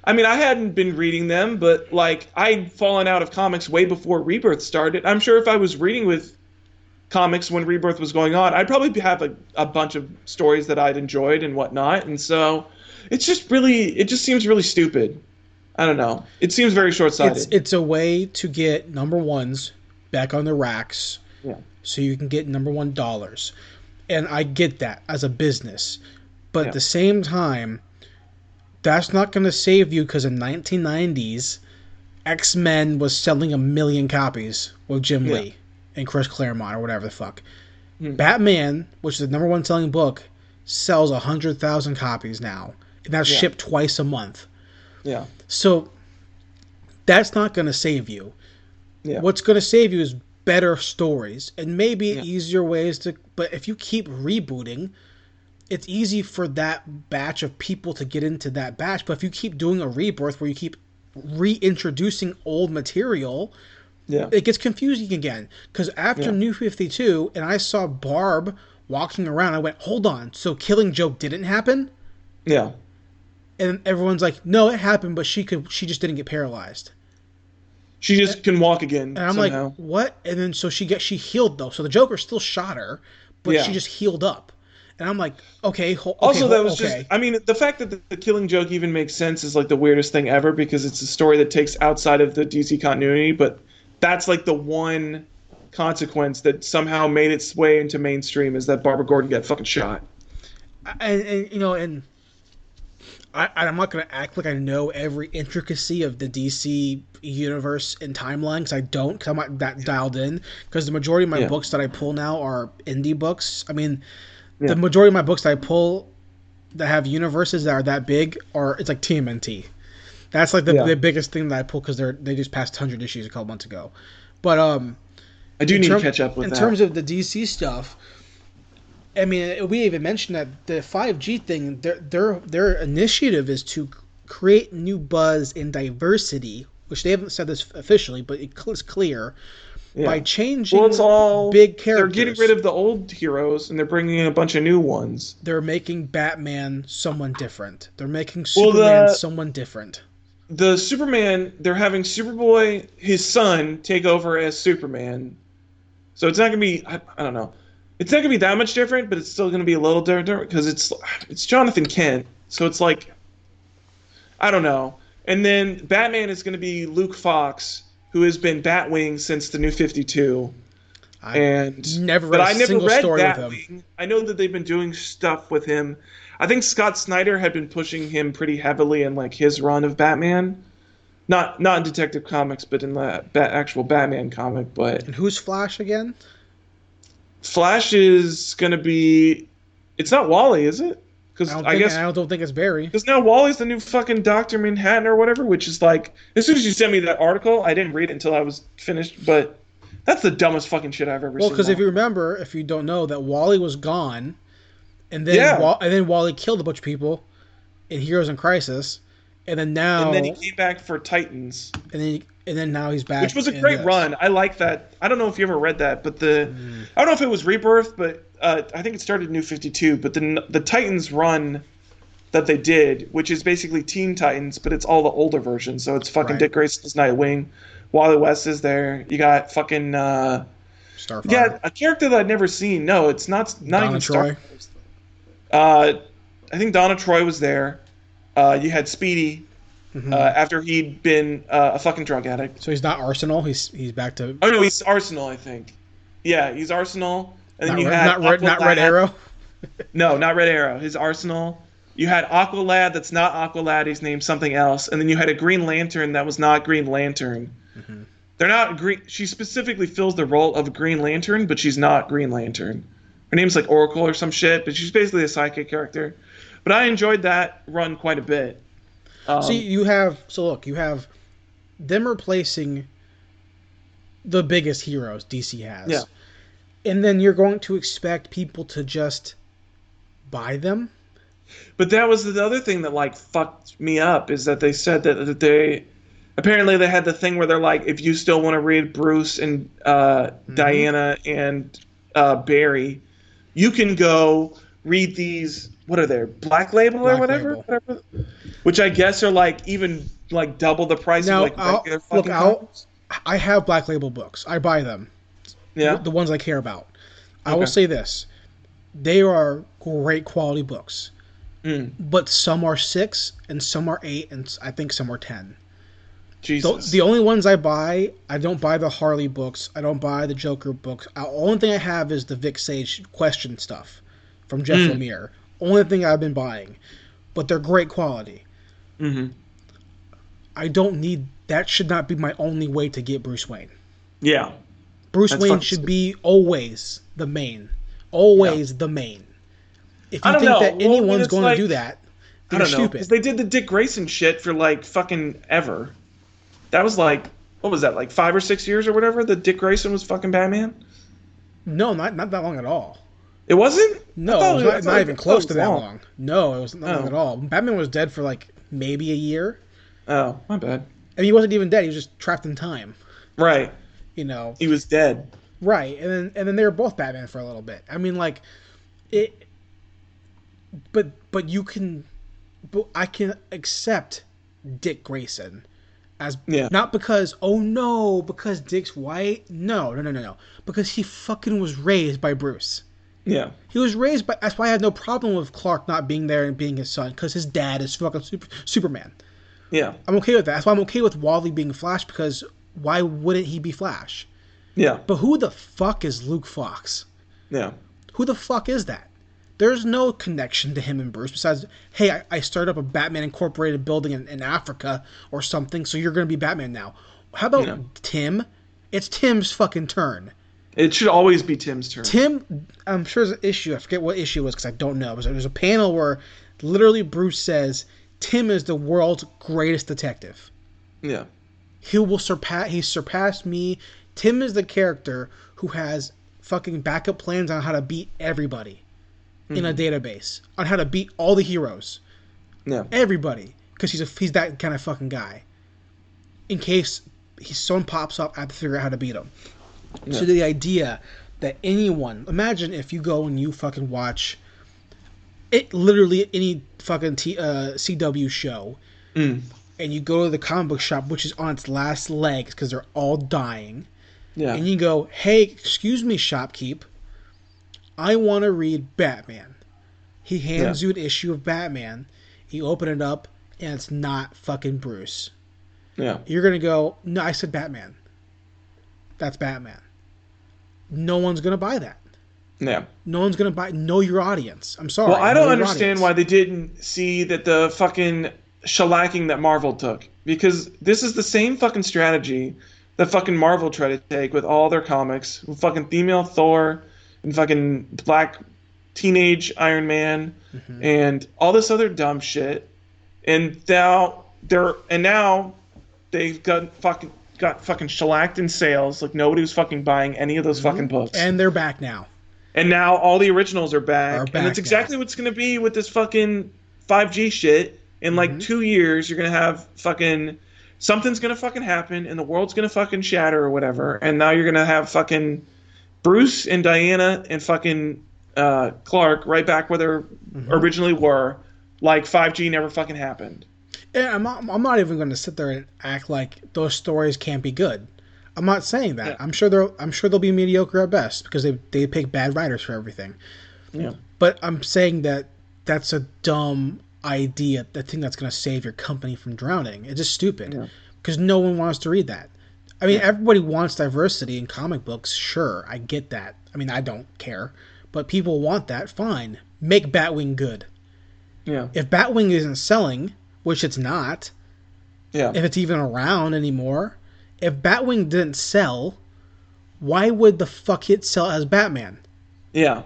I mean, I hadn't been reading them, but like I'd fallen out of comics way before Rebirth started. I'm sure if I was reading with comics when Rebirth was going on, I'd probably have a, a bunch of stories that I'd enjoyed and whatnot. And so it's just really, it just seems really stupid. I don't know. It seems very short sighted. it's it's a way to get number ones back on the racks, Yeah. so you can get number one dollars, and I get that as a business, but Yeah. at the same time, that's not going to save you because in 1990s, X Men was selling a million copies with Jim Yeah. Lee and Chris Claremont or whatever the fuck. Hmm. Batman, which is the number one selling book, sells a hundred thousand copies now, and that's Yeah. shipped twice a month. yeah. So that's not going to save you. Yeah. What's going to save you is better stories and maybe Yeah. easier ways to. But if you keep rebooting, it's easy for that batch of people to get into that batch. But if you keep doing a rebirth where you keep reintroducing old material, Yeah. it gets confusing again. Because after Yeah. New 52, and I saw Barb walking around, I went, hold on, so Killing Joke didn't happen? Yeah. And everyone's like, no, it happened, but she could, she just didn't get paralyzed. She just can walk again. And I'm somehow. like, what? And then so she get she healed though. So the Joker still shot her, but Yeah. she just healed up. And I'm like, okay. Ho- okay Also, that was okay. just. I mean, the fact that the, the Killing Joke even makes sense is like the weirdest thing ever because it's a story that takes outside of the DC continuity, but that's like the one consequence that somehow made its way into mainstream is that Barbara Gordon got fucking shot. and, and you know, and I, I'm not gonna act like I know every intricacy of the DC universe and timeline because I don't. Because I'm not that dialed in. Because the majority of my Yeah. books that I pull now are indie books. I mean, Yeah. the majority of my books that I pull that have universes that are that big are it's like TMNT. That's like the, Yeah. the biggest thing that I pull because they're they just passed 100 issues a couple months ago. But um, I do need term- to catch up with in that. terms of the DC stuff. I mean, we even mentioned that the 5G thing, their their their initiative is to create new buzz and diversity, which they haven't said this officially, but it's clear Yeah. by changing well, it's all big characters. They're getting rid of the old heroes and they're bringing in a bunch of new ones. They're making Batman someone different. They're making Well, Superman the- someone different. the Superman, they're having Superboy, his son, take over as Superman. So it's not gonna be, I, I don't know, it's not gonna be that much different, but it's still gonna be a little different because it's it's Jonathan Kent. So it's like, I don't know. And then Batman is gonna be Luke Fox, who has been Batwing since the New Fifty Two. And never but I never single read story with him. Batwing. I know that they've been doing stuff with him. I think Scott Snyder had been pushing him pretty heavily in like his run of Batman. Not not in Detective Comics, but in the ba- actual Batman comic. But And who's Flash again? Flash is gonna be. It's not Wally, is it? Because I I, guess I don't think it's Barry. because now Wally's the new fucking Doctor Manhattan or whatever. Which is like, as soon as you sent me that article, I didn't read it until I was finished. But that's the dumbest fucking shit I've ever Well, seen. because if you remember, if you don't know, that Wally was gone, and then Yeah. Wa- and then Wally killed a bunch of people in Heroes in Crisis, and then now and then he came back for Titans, and then and then now he's back, which was a great this. run. I like that. I don't know if you ever read that, but the I don't know if it was Rebirth, but uh, I think it started New Fifty Two. But the the Titans run that they did, which is basically Teen Titans, but it's all the older version. So it's fucking Right. Dick Grayson's Nightwing, Wally West is there. You got fucking uh, Starfire. yeah, a character that I'd never seen. No, it's not not Donna even Troy. Star. Uh, I think Donna Troy was there. Uh, you had Speedy. Mhm. Uh, after he'd been uh, a fucking drug addict. so he's not Arsenal. He's he's back to Oh no, he's Arsenal, I think. Yeah, he's Arsenal. And then not, you red, had not red, not Red Arrow. No, not Red Arrow. His Arsenal. You had Aqualad. That's not Aqualad. He's named something else. And then you had a Green Lantern that was not Green Lantern. Mm-hmm. They're not green. She specifically fills the role of Green Lantern, but she's not Green Lantern. Her name's like Oracle or some shit, but she's basically a psychic character. But I enjoyed that run quite a bit. Um, So you have so look, you have them replacing the biggest heroes DC has. Yeah. And then you're going to expect people to just buy them? But that was the other thing that like fucked me up is that they said that, that they apparently they had the thing where they're like, if you still want to read Bruce and uh, Diana and uh, Barry, you can go read these. What are they? Black Label or whatever, Label. whatever. Which I guess are like even like double the price Now, of like I'll- regular look, I'll- I have Black Label books. I buy them. Yeah. The ones I care about. I Okay. will say this. They are great quality books. Mm, But some are 6 and some are 8 and I think some are 10. The, Jesus. the only ones I buy, I don't buy the Harley books. I don't buy the Joker books. The only thing I have is the Vic Sage question stuff from Jeff Mm. Lemire. Only thing I've been buying, but they're great quality. hmm I don't need that. Should not be my only way to get Bruce Wayne. Yeah. Bruce That's Wayne should be always the main, always the main. If I you don't think know. that Well, anyone's it's going like- to do that, I they're don't know. stupid. Because they did the Dick Grayson shit for like fucking ever. That was like, what was that, like five or six years or whatever? The Dick Grayson was fucking Batman? no, not not that long at all. It wasn't? No, it was it- I not, not it- even close to that long. long. No, it was not long Oh. at all. Batman was dead for like maybe a year. Oh, my bad. I mean, he wasn't even dead. He was just trapped in time. Right. You know, He was dead. right? And then and then they were both Batman for a little bit. I mean, like it. But but you can, but I can accept Dick Grayson as Yeah. not because oh no because Dick's white. No no no no no because he fucking was raised by Bruce. Yeah. He was raised by. That's why I had no problem with Clark not being there and being his son because his dad is fucking super, Superman. Yeah. I'm okay with that. That's why I'm okay with Wally being Flash because why wouldn't he be Flash? Yeah. But who the fuck is Luke Fox? Yeah. Who the fuck is that? There's no connection to him and Bruce besides, hey, I, I started up a Batman Incorporated building in, in Africa or something, so you're going to be Batman now. How about Yeah. Tim? It's Tim's fucking turn. It should always be Tim's turn. Tim, I'm sure there's an issue. I forget what issue it was because I don't know. But there's a panel where literally Bruce says Tim is the world's greatest detective. Yeah. He will surpass. He surpassed me. Tim is the character who has fucking backup plans on how to beat everybody in a mm-hmm. database on how to beat all the heroes, Yeah. everybody, because he's a he's that kind of fucking guy. In case he someone pops up, I have to figure out how to beat him. So Yeah. the idea that anyone imagine if you go and you fucking watch it literally any fucking T, uh, CW show Mm. and you go to the comic book shop which is on its last legs because they're all dying Yeah. and you go hey excuse me shopkeep I want to read Batman he hands you an issue of Batman you open it up and it's not fucking Bruce Yeah. you're gonna go no I said Batman that's Batman no one's gonna buy that Yeah. no one's gonna buy know your audience I'm sorry Well, I don't understand audience. why they didn't see that the fucking shellacking that Marvel took because this is the same fucking strategy that fucking Marvel tried to take with all their comics, fucking female Thor and fucking black teenage Iron Man Mm-hmm. and all this other dumb shit. And now they're and now they've got fucking got fucking shellacked in sales. Like nobody was fucking buying any of those fucking books. Mm-hmm. And they're back now. And now all the originals are back. Are and back it's exactly what's going to be with this fucking 5G shit. In like Mm-hmm. two years, you're going to have fucking. Something's going to fucking happen and the world's going to fucking shatter or whatever. And now you're going to have fucking Bruce and Diana and fucking uh, Clark right back where they Mm-hmm. originally were. Like 5G never fucking happened. And I'm not, I'm not even going to sit there and act like those stories can't be good. I'm not saying that. Yeah. I'm sure they're I'm sure they'll be mediocre at best because they they pick bad writers for everything. Yeah. But I'm saying that that's a dumb idea. The thing that's going to save your company from drowning. It's just stupid Yeah. because no one wants to read that. I mean, everybody wants diversity in comic books. Sure, I get that. I mean, I don't care, but people want that. Fine, make Batwing good. Yeah. If Batwing isn't selling, which it's not, Yeah. if it's even around anymore, if Batwing didn't sell, why would the fuck it sell as Batman? Yeah.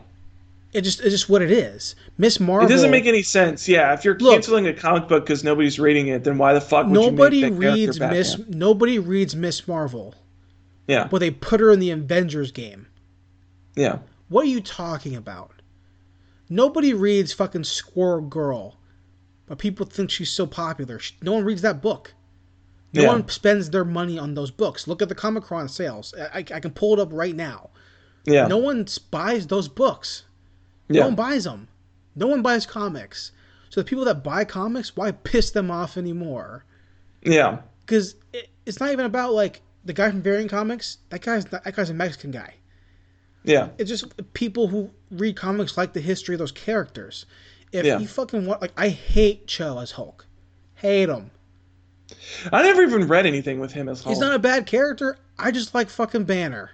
It just it's just what it is. Miss Marvel. It doesn't make any sense. Yeah, if you're Look- canceling a comic book because nobody's reading it, then why the fuck would nobody you make that character reads Batman? Miss nobody reads Miss Marvel, Yeah, but they put her in the Avengers game. yeah, What are you talking about? Nobody reads fucking Squirrel Girl, but people think she's so popular. Sh- No one reads that book. No Yeah. one spends their money on those books. Look at the Comic-Con sales. I, I, can pull it up right now. yeah, No one buys those books. No yeah, one buys them. No one buys comics. So the people that buy comics, why piss them off anymore? yeah, Because it, it's not even about like the guy from Variant Comics. That guy's not, that guy's a Mexican guy. yeah, It's just people who read comics like the history of those characters. If Yeah. you fucking want, like, I hate Cho as Hulk. Hate him. I never even read anything with him as Hulk. He's not a bad character. I just like fucking Banner.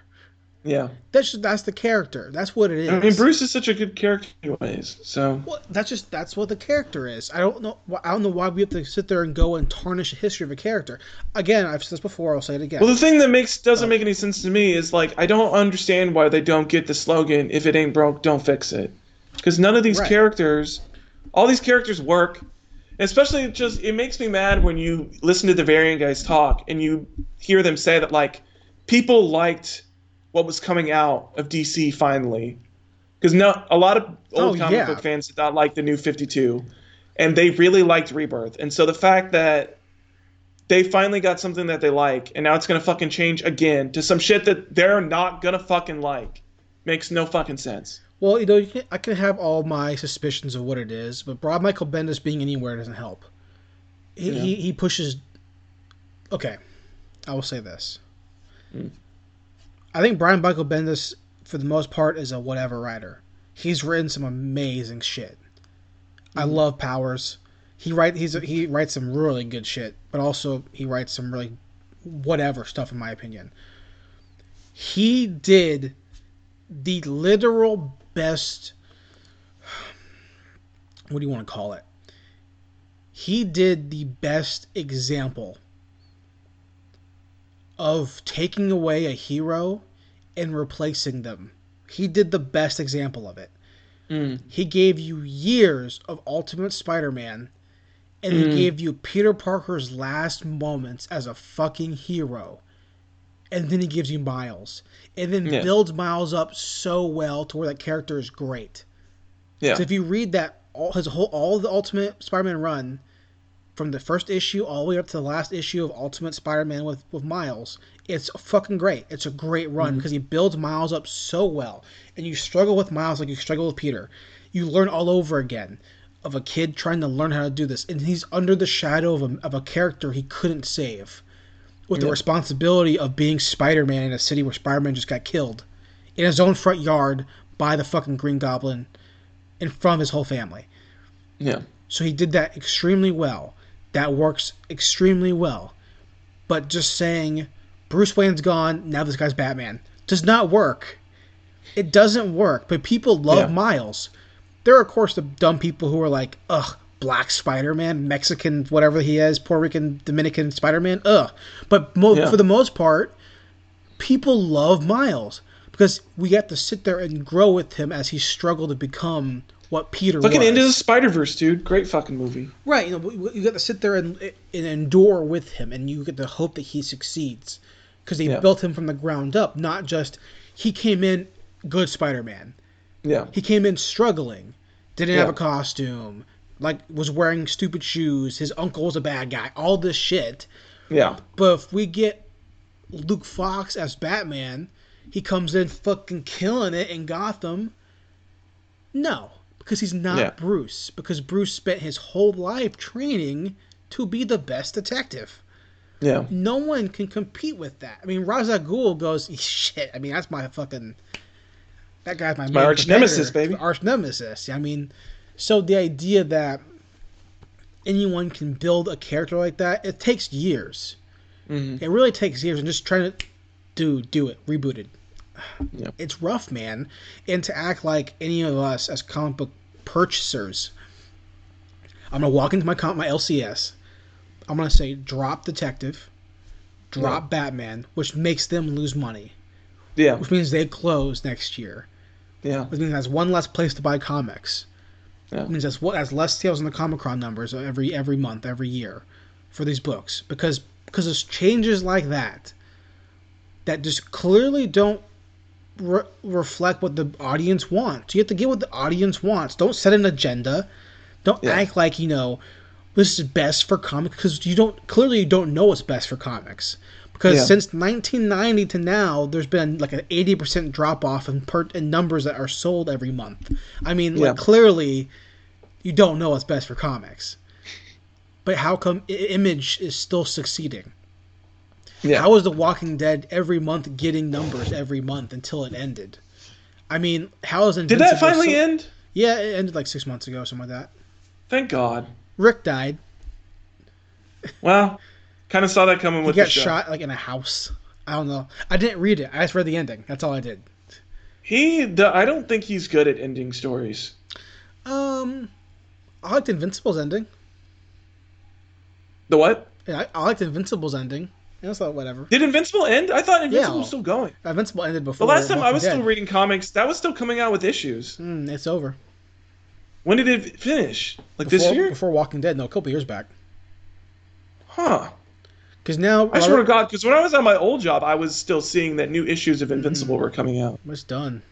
yeah, That's just, that's the character. That's what it is. I mean Bruce is such a good character anyways. So Well, that's just that's what the character is. I don't know. I don't know why we have to sit there and go and tarnish the history of a character. Again, I've said this before. I'll say it again. well, the thing that makes Oh. doesn't make any sense to me is like I don't understand why they don't get the slogan "If it ain't broke, don't fix it," because none of these Right. characters, all these characters work. Especially just it makes me mad when you listen to the variant guys talk and you hear them say that like people liked what was coming out of DC finally. Because no, a lot of old Oh, comic yeah. book fans did not like the new 52, and they really liked Rebirth. And so the fact that they finally got something that they like, and now it's gonna fucking change again to some shit that they're not gonna fucking like, makes no fucking sense. Well, you know, you can, I can have all my suspicions of what it is, but Rob Michael Bendis being anywhere doesn't help. He Yeah. he, he pushes. Okay, I will say this. Mm. I think Brian Michael Bendis, for the most part, is a whatever writer. He's written some amazing shit. I Mm-hmm. love Powers. He write he's he writes some really good shit, but also he writes some really whatever stuff in my opinion. He did the literal best what do you want to call it? He did the best example of taking away a hero and replacing them. He did the best example of it. Mm. He gave you years of Ultimate Spider Man, and Mm. he gave you Peter Parker's last moments as a fucking hero. And then he gives you Miles. And then Yeah. builds Miles up so well to where that character is great. Yeah. So if you read that all his whole all the Ultimate Spider-Man run, from the first issue all the way up to the last issue of Ultimate Spider-Man with with Miles, it's fucking great. It's a great run Mm-hmm. because he builds Miles up so well, and you struggle with Miles like you struggle with Peter. You learn all over again of a kid trying to learn how to do this, and he's under the shadow of a, of a character he couldn't save, with the responsibility of being Spider-Man in a city where Spider-Man just got killed, in his own front yard by the fucking Green Goblin, in front of his whole family. Yeah. So he did that extremely well. That works extremely well. But just saying Bruce Wayne's gone, now this guy's Batman does not work. It doesn't work. But people love Yeah. Miles. There are of course the dumb people who are like, ugh, black Spider-Man, Mexican, whatever he is, Puerto Rican, Dominican Spider-Man. Ugh. But mo- Yeah. for the most part, people love Miles because we get to sit there and grow with him as he struggled to become what Peter Fucking was. Into the Spider Verse, dude. Great fucking movie. Right, you know, you get to sit there and, and endure with him, and you get to hope that he succeeds because they Yeah. built him from the ground up, not just he came in good Spider-Man. Yeah. He came in struggling, didn't have a costume, like was wearing stupid shoes. His uncle was a bad guy. All this shit. Yeah. But if we get Luke Fox as Batman, he comes in fucking killing it in Gotham. No, because he's not Yeah. Bruce. Because Bruce spent his whole life training to be the best detective. Yeah. No one can compete with that. I mean, Ra's al Ghul goes, shit. I mean, that's my fucking. That guy's my, my arch nemesis, baby. Arch nemesis. I mean, so the idea that anyone can build a character like that, it takes years. Mhm. It really takes years, and just trying to do do it rebooted. Yeah. It's rough, man, and to act like any of us as comic book purchasers. I'm gonna walk into my comp my LCS. I'm gonna say drop Detective, drop Batman, which makes them lose money, Yeah. which means they close next year. Yeah. Which means that's one less place to buy comics. Yeah. It means that's what has less sales in the Comichron numbers every every month, every year, for these books because because there's changes like that that just clearly don't re- reflect what the audience wants. You have to get what the audience wants. Don't set an agenda. Don't Yeah. act like you know this is best for comics because you don't clearly you don't know what's best for comics. Because Yeah. since 1990 to now, there's been like an 80% drop off in, per- in numbers that are sold every month. I mean, Yeah. like clearly, you don't know what's best for comics. But how come I- Image is still succeeding? Yeah. How is The Walking Dead every month getting numbers every month until it ended? I mean, how is Did that finally so- end? Yeah, it ended like six months ago, or something like that. Thank God. Rick died. Well, kind of saw that coming He with got the show. shot like in a house. I don't know. I didn't read it. I just read the ending. That's all I did. He, the, I don't think he's good at ending stories. Um, I liked Invincible's ending. The what? Yeah, I, I liked Invincible's ending. I thought whatever. Did Invincible end? I thought Invincible Yeah. was still going. Invincible ended before. The last time I was Dead. still reading comics, that was still coming out with issues. Mm, it's over. When did it finish? Like Before, this year? Before Walking Dead, no, a couple years back. Huh. Because now I swear to God, because when I was on my old job, I was still seeing that new issues of Invincible were coming out. it's done.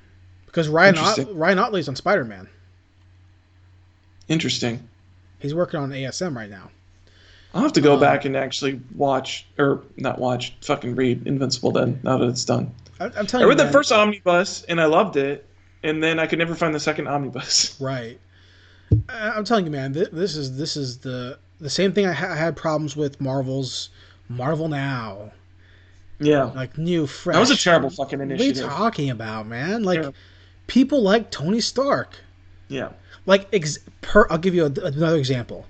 Because Ryan Ot- Ryan Ottley's on Spider Man. Interesting. He's working on ASM right now. I'll have to go Um, back and actually watch, or not watch, fucking read Invincible then, now that it's done. I, I'm telling you, I read the first omnibus and I loved it, and then I could never find the second omnibus. Right. I- I'm telling you, man. This, this is this is the the same thing I, ha- I had problems with Marvel's Marvel Now, Yeah. like new fresh. That was a terrible fucking initiative. What are you talking about, man? Like Yeah. people like Tony Stark. Yeah. Like ex- per, I'll give you a, another example.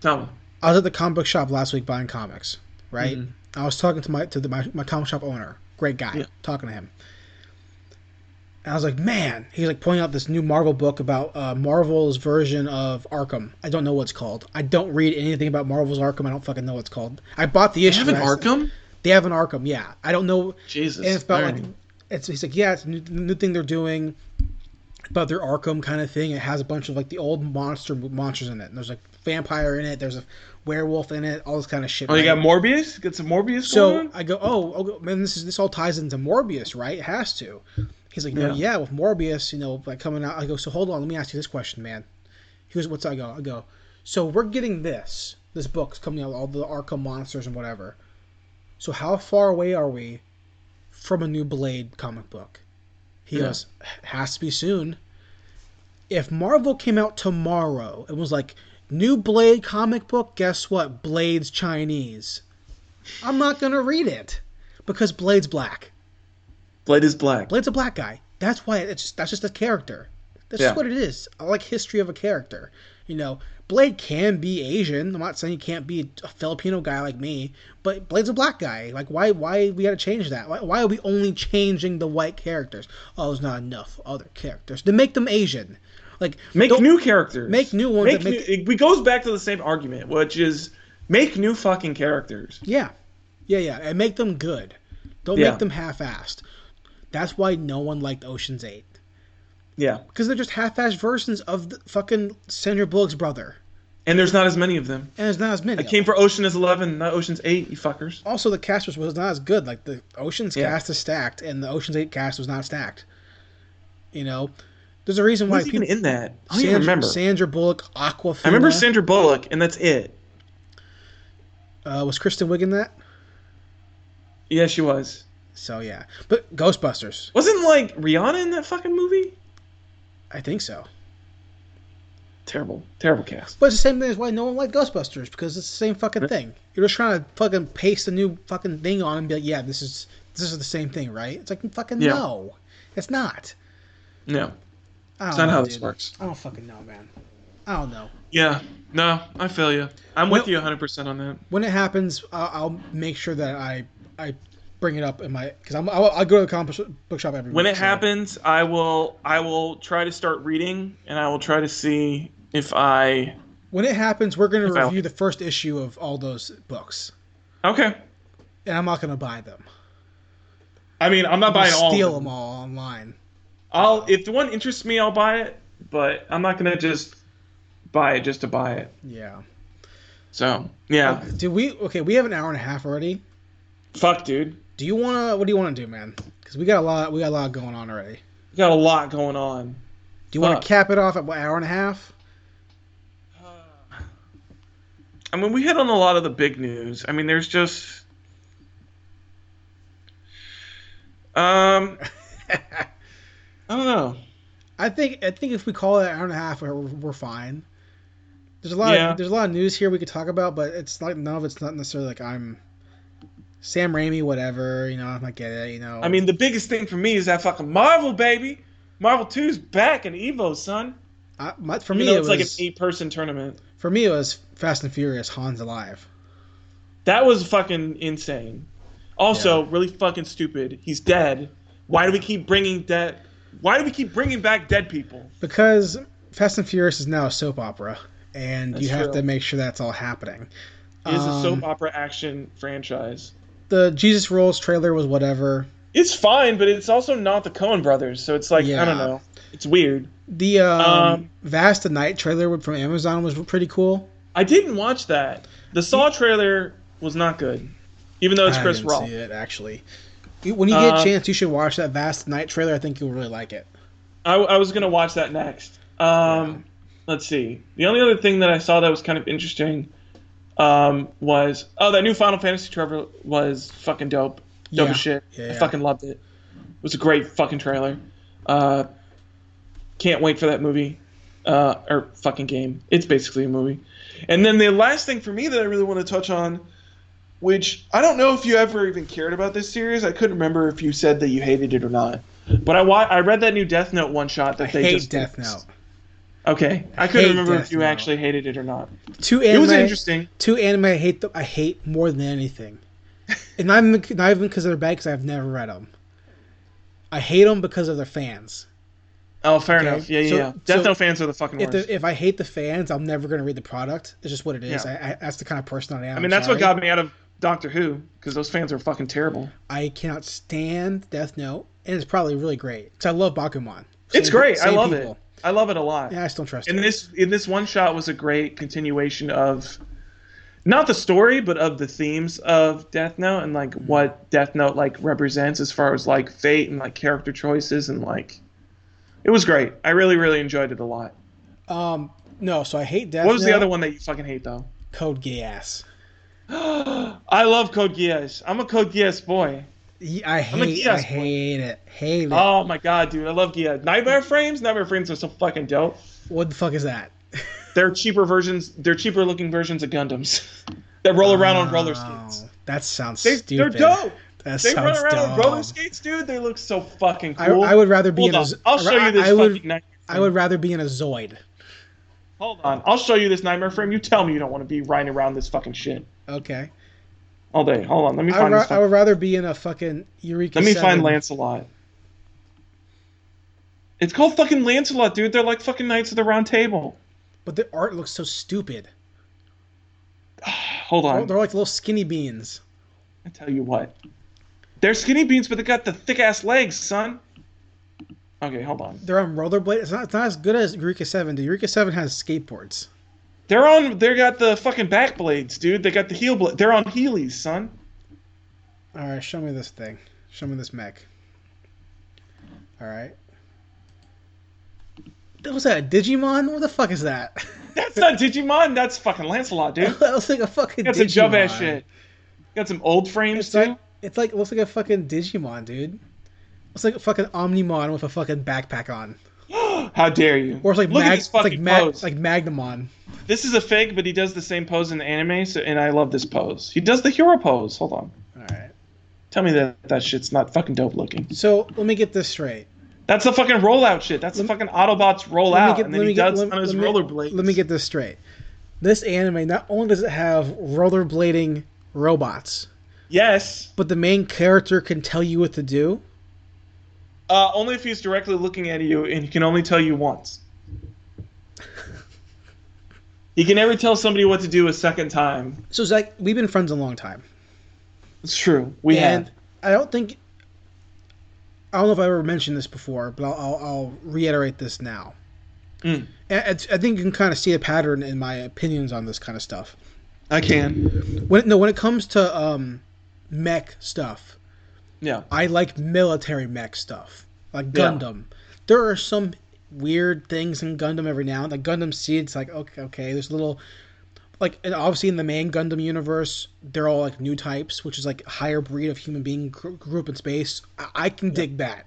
Tell me. I was at the comic book shop last week buying comics. Right. Mhm. I was talking to my to the, my, my comic shop owner, great guy, Yeah. talking to him. And I was like, man, he's like pointing out this new Marvel book about uh, Marvel's version of Arkham. I don't know what's called. I don't read anything about Marvel's Arkham. I don't fucking know what's called. I bought the issue. They issue. have an and I- Arkham? They have an Arkham, yeah. I don't know. Jesus. And it's about like, it's he's like, yeah, it's a new, new thing they're doing about their Arkham kind of thing. It has a bunch of like the old monster monsters in it. And there's like vampire in it. There's a werewolf in it. All this kind of shit. Oh, you got Morbius? Get some Morbius going So? I go, oh, oh, man, this is this all ties into Morbius, right? It has to. He's like, no, Yeah. yeah, with Morbius, you know, like coming out. I go, so hold on, let me ask you this question, man. He goes, what's I go? I go, so we're getting this, this book's coming out, all the Arkham monsters and whatever. So how far away are we from a new Blade comic book? He Yeah. goes, has to be soon. If Marvel came out tomorrow and was like, new Blade comic book, guess what? Blade's Chinese. I'm not gonna read it because Blade's black. Blade is black. Blade's a black guy. That's why it's just, that's just a character. That's Yeah. just what it is. I like history of a character. You know, Blade can be Asian. I'm not saying he can't be a Filipino guy like me, but Blade's a black guy. Like, why? Why we got to change that? Why, why are we only changing the white characters? Oh, there's not enough other characters to make them Asian. Like Make new characters. make new ones Make make- new, it, goes back to the same argument, which is make new fucking characters. Yeah, yeah, yeah, and make them good. Don't Yeah. make them half-assed. That's why no one liked Ocean's Eight Yeah, because they're just half-assed versions of the fucking Sandra Bullock's brother, and there's not as many of them. and there's not as many. I came them. for Ocean's Eleven, not Ocean's Eight. You fuckers. Also, the cast was, was not as good. Like the Ocean's Yeah. cast is stacked, and the Ocean's Eight cast was not stacked. You know, there's a reason why Who's even people. in that? I don't Sandra, even remember. Sandra Bullock, Awkwafina. I remember Sandra Bullock, and that's it. Uh, was Kristen Wiig in that? Yeah, she was. So yeah, but Ghostbusters, Wasn't like Rihanna in that fucking movie? I think so. Terrible, terrible cast. But it's the same thing as why no one liked Ghostbusters because it's the same fucking thing. You're just trying to fucking paste a new fucking thing on and be like, yeah, this is this is the same thing, right? It's like fucking Yeah. no, it's not. No, I don't know, not how this works. I don't fucking know, man. I don't know. Yeah, no, I feel you. I'm Well- with you 100 percent on that. When it happens, I'll, I'll make sure that I I bring it up in my because I'm I'll, I'll go to the comic book shop every When week, it so- happens, I will I will try to start reading, and I will try to see if I. When it happens, we're gonna If I- review the first issue of all those books, Okay. and I'm not gonna buy them. I mean, I'm not I'll buying all. steal them. them all online. I'll if the one interests me, I'll buy it, but I'm not gonna just buy it just to buy it. Yeah. So yeah, Do we? Okay, we have an hour and a half already. fuck, dude. Do you wanna? What do you wanna do, man? Because we got a lot. We got a lot going on already. We got a lot going on. Do you want to cap it off at what hour and a half? I mean, we hit on a lot of the big news. I mean, there's just. Um, I don't know. I think. I think if we call it an hour and a half, we're, we're fine. There's a lot. Yeah. Of, there's a lot of news here we could talk about, but it's like none of it's not necessarily like I'm. Sam Raimi, whatever. You know, I might get it. You know. I mean, the biggest thing for me is that fucking Marvel, baby. Marvel 2's back in Evo, son. I, my, for Even me though it it's was like an eight-person tournament. for me it was Fast and Furious. Han's alive. That was fucking insane. Also, really fucking stupid. He's dead. Why do we keep bringing dead? Why do we keep bringing back dead people? because Fast and Furious is now a soap opera, and That's you have true. to make sure that's all happening. It is a Um, soap opera action franchise. The Jesus Rolls trailer was whatever. It's fine, but it's also not the Coen brothers, so it's like I don't know. It's weird. The um, Um, Vast the Night trailer from Amazon was pretty cool. I didn't watch that. The Saw trailer was not good, even though it's I Chris didn't Rock. see it actually. When you get a chance, you should watch that Vast Night trailer. I think you'll really like it. I, I was gonna watch that next. Um, Let's see. The only other thing that I saw that was kind of interesting um, was oh that new Final Fantasy trailer was fucking dope. Dope Yeah. as shit. Yeah, I fucking loved it. It was a great fucking trailer. Uh, can't wait for that movie uh, or fucking game. It's basically a movie. And then the last thing for me that I really want to touch on, which I don't know if you ever even cared about this series. I couldn't remember if you said that you hated it or not. But I wa- I read that new Death Note one shot that I they hate just Death Note. Okay, I hate couldn't remember Death if you Note. actually hated it or not. Two anime, It was interesting. Two anime I hate. The, I hate more than anything. and not even not even because they're bad. Because I've never read them. I hate them because of their fans. Oh, fair Okay, enough. Yeah, yeah, so- yeah. Death so Note fans are the fucking If worst. the, if I hate the fans, I'm never gonna read the product. It's just what it is. Yeah. I, I, that's the kind of person I am. I mean, that's what got me out of Doctor Who because those fans are fucking terrible. I cannot stand Death Note, and it's probably really great. Because I love Bakuman. It's great. I love people. it. I love it a lot. Yeah, I still trust And it. this in this one shot was a great continuation of not the story, but of the themes of Death Note and like what Death Note like represents as far as like fate and like character choices and like it was great. I really really enjoyed it a lot. Um, no, so I hate Death What was Note. the other one that you fucking hate though? Code Geass. I love Code Geass. I'm a Code Geass boy. I a hate. I boy. hate it. Hate it. Oh my god, dude, I love Geass. Knightmare frames. Knightmare frames are so fucking dope. what the fuck is that? They're cheaper versions. They're cheaper looking versions of Gundams that roll around on roller Oh, skates. That sounds They, stupid. they're dope. That They run around dumb. on roller skates, dude. They look so fucking I, cool. I would rather be Hold in a. on. z- I'll show I- you this I would. fucking Knightmare I would rather be in a Zoid. Hold on. I'll show you this Knightmare frame. You tell me you don't want to be riding around this fucking shit Okay. all day. Hold on. Let me I find ra- this. I would rather be in a fucking Eureka. Let me 7. find Lancelot. It's called fucking Lancelot, dude. They're like fucking Knights of the Round Table. But the art looks so stupid. Hold They're, on. they're like little skinny beans. I tell you what. They're skinny beans, but they got the thick ass legs, son. Okay, hold on. They're on rollerblades. It's not, it's not as good as Eureka Seven. Dude. Eureka Seven has skateboards. They're on. They got the fucking back blades, dude. They got the heel blade. They're on Heelys, son. All right, show me this thing. Show me this mech. All right. What was that? A Digimon? What the fuck is that? That's not Digimon. That's fucking Lancelot, dude. that looks like a fucking. Got some jump ass shit. Got some old frames It's too. like it's like it looks like a fucking Digimon, dude. It's like a fucking Omnimon with a fucking backpack on, How dare you? or it's like Look Mag- at this it's like fucking Mag- pose. like Magnamon. This is a fake, but he does the same pose in the anime, so, and I love this pose. He does the hero pose. Hold on. All right. Tell me that that shit's not fucking dope looking. So let me get this straight. That's the fucking rollout shit. That's the fucking Autobots roll Let me out, get- and then he get- does let- on his let me- rollerblades. Let me get this straight. This anime not only does it have rollerblading robots, Yes. but the main character can tell you what to do. Uh, only if he's directly looking at you, and he can only tell you once. he can never tell somebody what to do a second time. So Zach, we've been friends a long time, It's true. We and have. I don't think I don't know if I ever mentioned this before, but I'll, I'll, I'll reiterate this now. Mm. I think you can kind of see a pattern in my opinions on this kind of stuff. I can. When no, when it comes to um, mech stuff, Yeah. I like military mech stuff, like Yeah. Gundam. There are some weird things in Gundam every now and then. Like Gundam Seed, it's like okay, okay. There's little, like, and obviously in the main Gundam universe, they're all like new types, which is like higher breed of human being gr- grew up in space. I, I can dig that.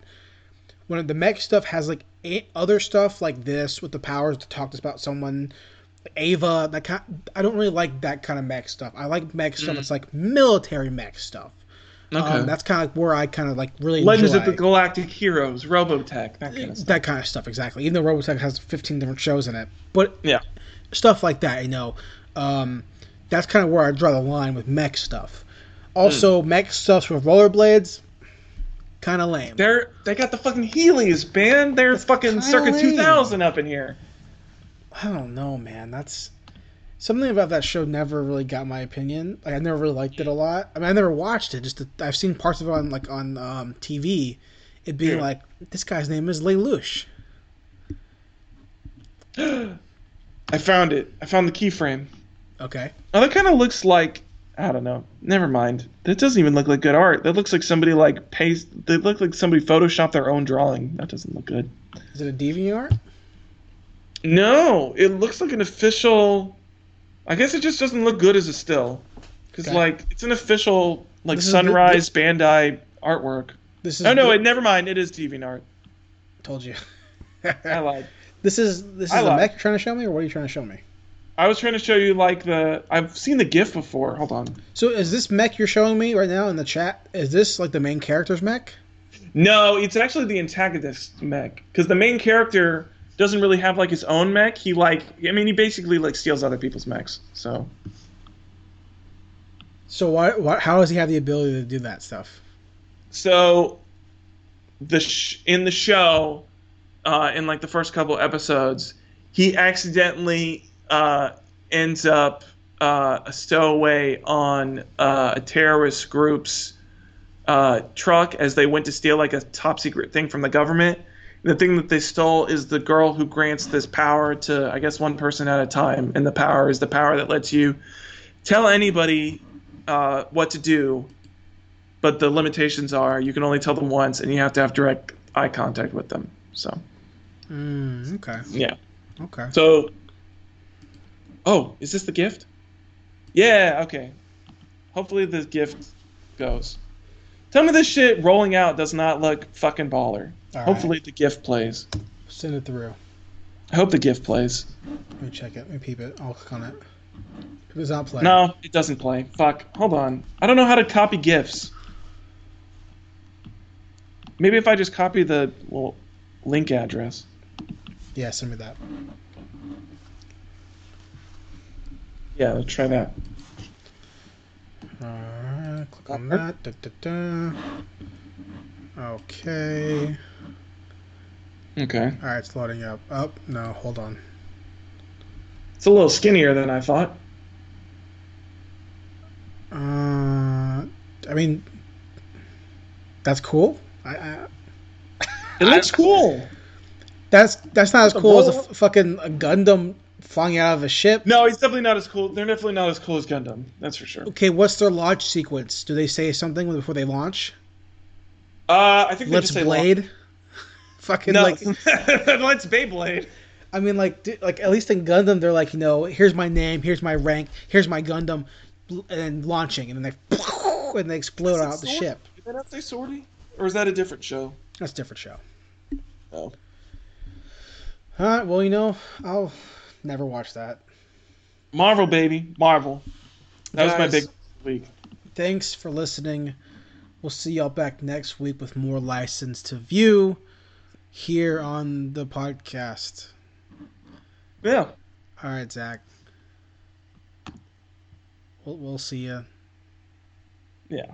When the mech stuff has like a- other stuff like this with the powers to talk to about someone. Ava, that kind, I don't really like that kind of mech stuff. I like mech stuff. Mm. It's like military mech stuff. Okay. Um, that's kind of like where I kind of like really Legends enjoy of the Galactic Heroes, Robotech, that kind of stuff. that kind of stuff. Exactly. Even though Robotech has 15 different shows in it, but Yeah. stuff like that, you know, um, that's kind of where I draw the line with mech stuff. Also, Hmm. mech stuff with rollerblades, kind of lame. They're they got the fucking Heelys, man. They're fucking circa lame. 2000 up in here. I don't know, man. That's something about that show never really got my opinion. Like I never really liked it a lot. I mean, I never watched it. Just that I've seen parts of it on like on um, TV. It being Yeah. like this guy's name is Lelouch. I found it. I found the keyframe. Okay. Oh, that kind of looks like I don't know. Never mind. That doesn't even look like good art. That looks like somebody like paste. They look like somebody photoshopped their own drawing. That doesn't look good. Is it a DeviantArt? No, it looks like an official. I guess it just doesn't look good as a still, because Okay. like it's an official like This is- Sunrise Bandai artwork. This is Oh no, the- it never mind. It is DeviantArt. told you. I lied. This is this is I the lied. mech you're trying to show me, or what are you trying to show me? I was trying to show you like the. I've seen the GIF before. Hold on. So is this mech you're showing me right now in the chat? Is this like the main character's mech? No, it's actually the antagonist mech because the main character doesn't really have like his own mech. He like, I mean, he basically like steals other people's mechs. So So why, why how does he have the ability to do that stuff? so the sh- in the show, uh, in like the first couple episodes, he accidentally uh, ends up uh, a stowaway on uh, a terrorist group's uh, truck as they went to steal like a top secret thing from the government. The thing that they stole is the girl who grants this power to, I guess, one person at a time. And the power is the power that lets you tell anybody uh, what to do, but the limitations are you can only tell them once, and you have to have direct eye contact with them. So Mm, okay. yeah. Okay. So, oh, is this the gift? Yeah. Okay. Hopefully the gift goes. Tell me this shit rolling out does not look fucking baller. All right. Hopefully the gift plays. Send it through. I hope the gift plays. Let me check it. Let me peep it. I'll click on it. It does not play. No, it doesn't play. Fuck. Hold on. I don't know how to copy gifs. Maybe if I just copy the well, link address. Yeah, send me that. Yeah, let's try that. Alright, click on that. Da, da, da. Okay. Okay. All right, it's loading up. Up, oh, no, hold on. It's a little skinnier than I thought. Uh, I mean, that's cool. I, I it looks cool. That's that's not as cool as a f- fucking a Gundam flying out of a ship. No, he's definitely not as cool. They're definitely not as cool as Gundam. That's for sure. Okay, what's their launch sequence? Do they say something before they launch? Uh, I think let's blade. fucking no. like let's Beyblade. I mean, like, like at least in Gundam, they're like, you know, here's my name, here's my rank, here's my Gundam, and launching, and then they and they explode out the ship. Did that say sortie, or is that a different show? That's a different show. Oh. All right. Well, you know, I'll never watch that. Marvel, baby, Marvel. That Guys, was my big week. Thanks for listening. We'll see y'all back next week with more license to view here on the podcast. Yeah. All right, Zach. We'll, we'll see you. Yeah.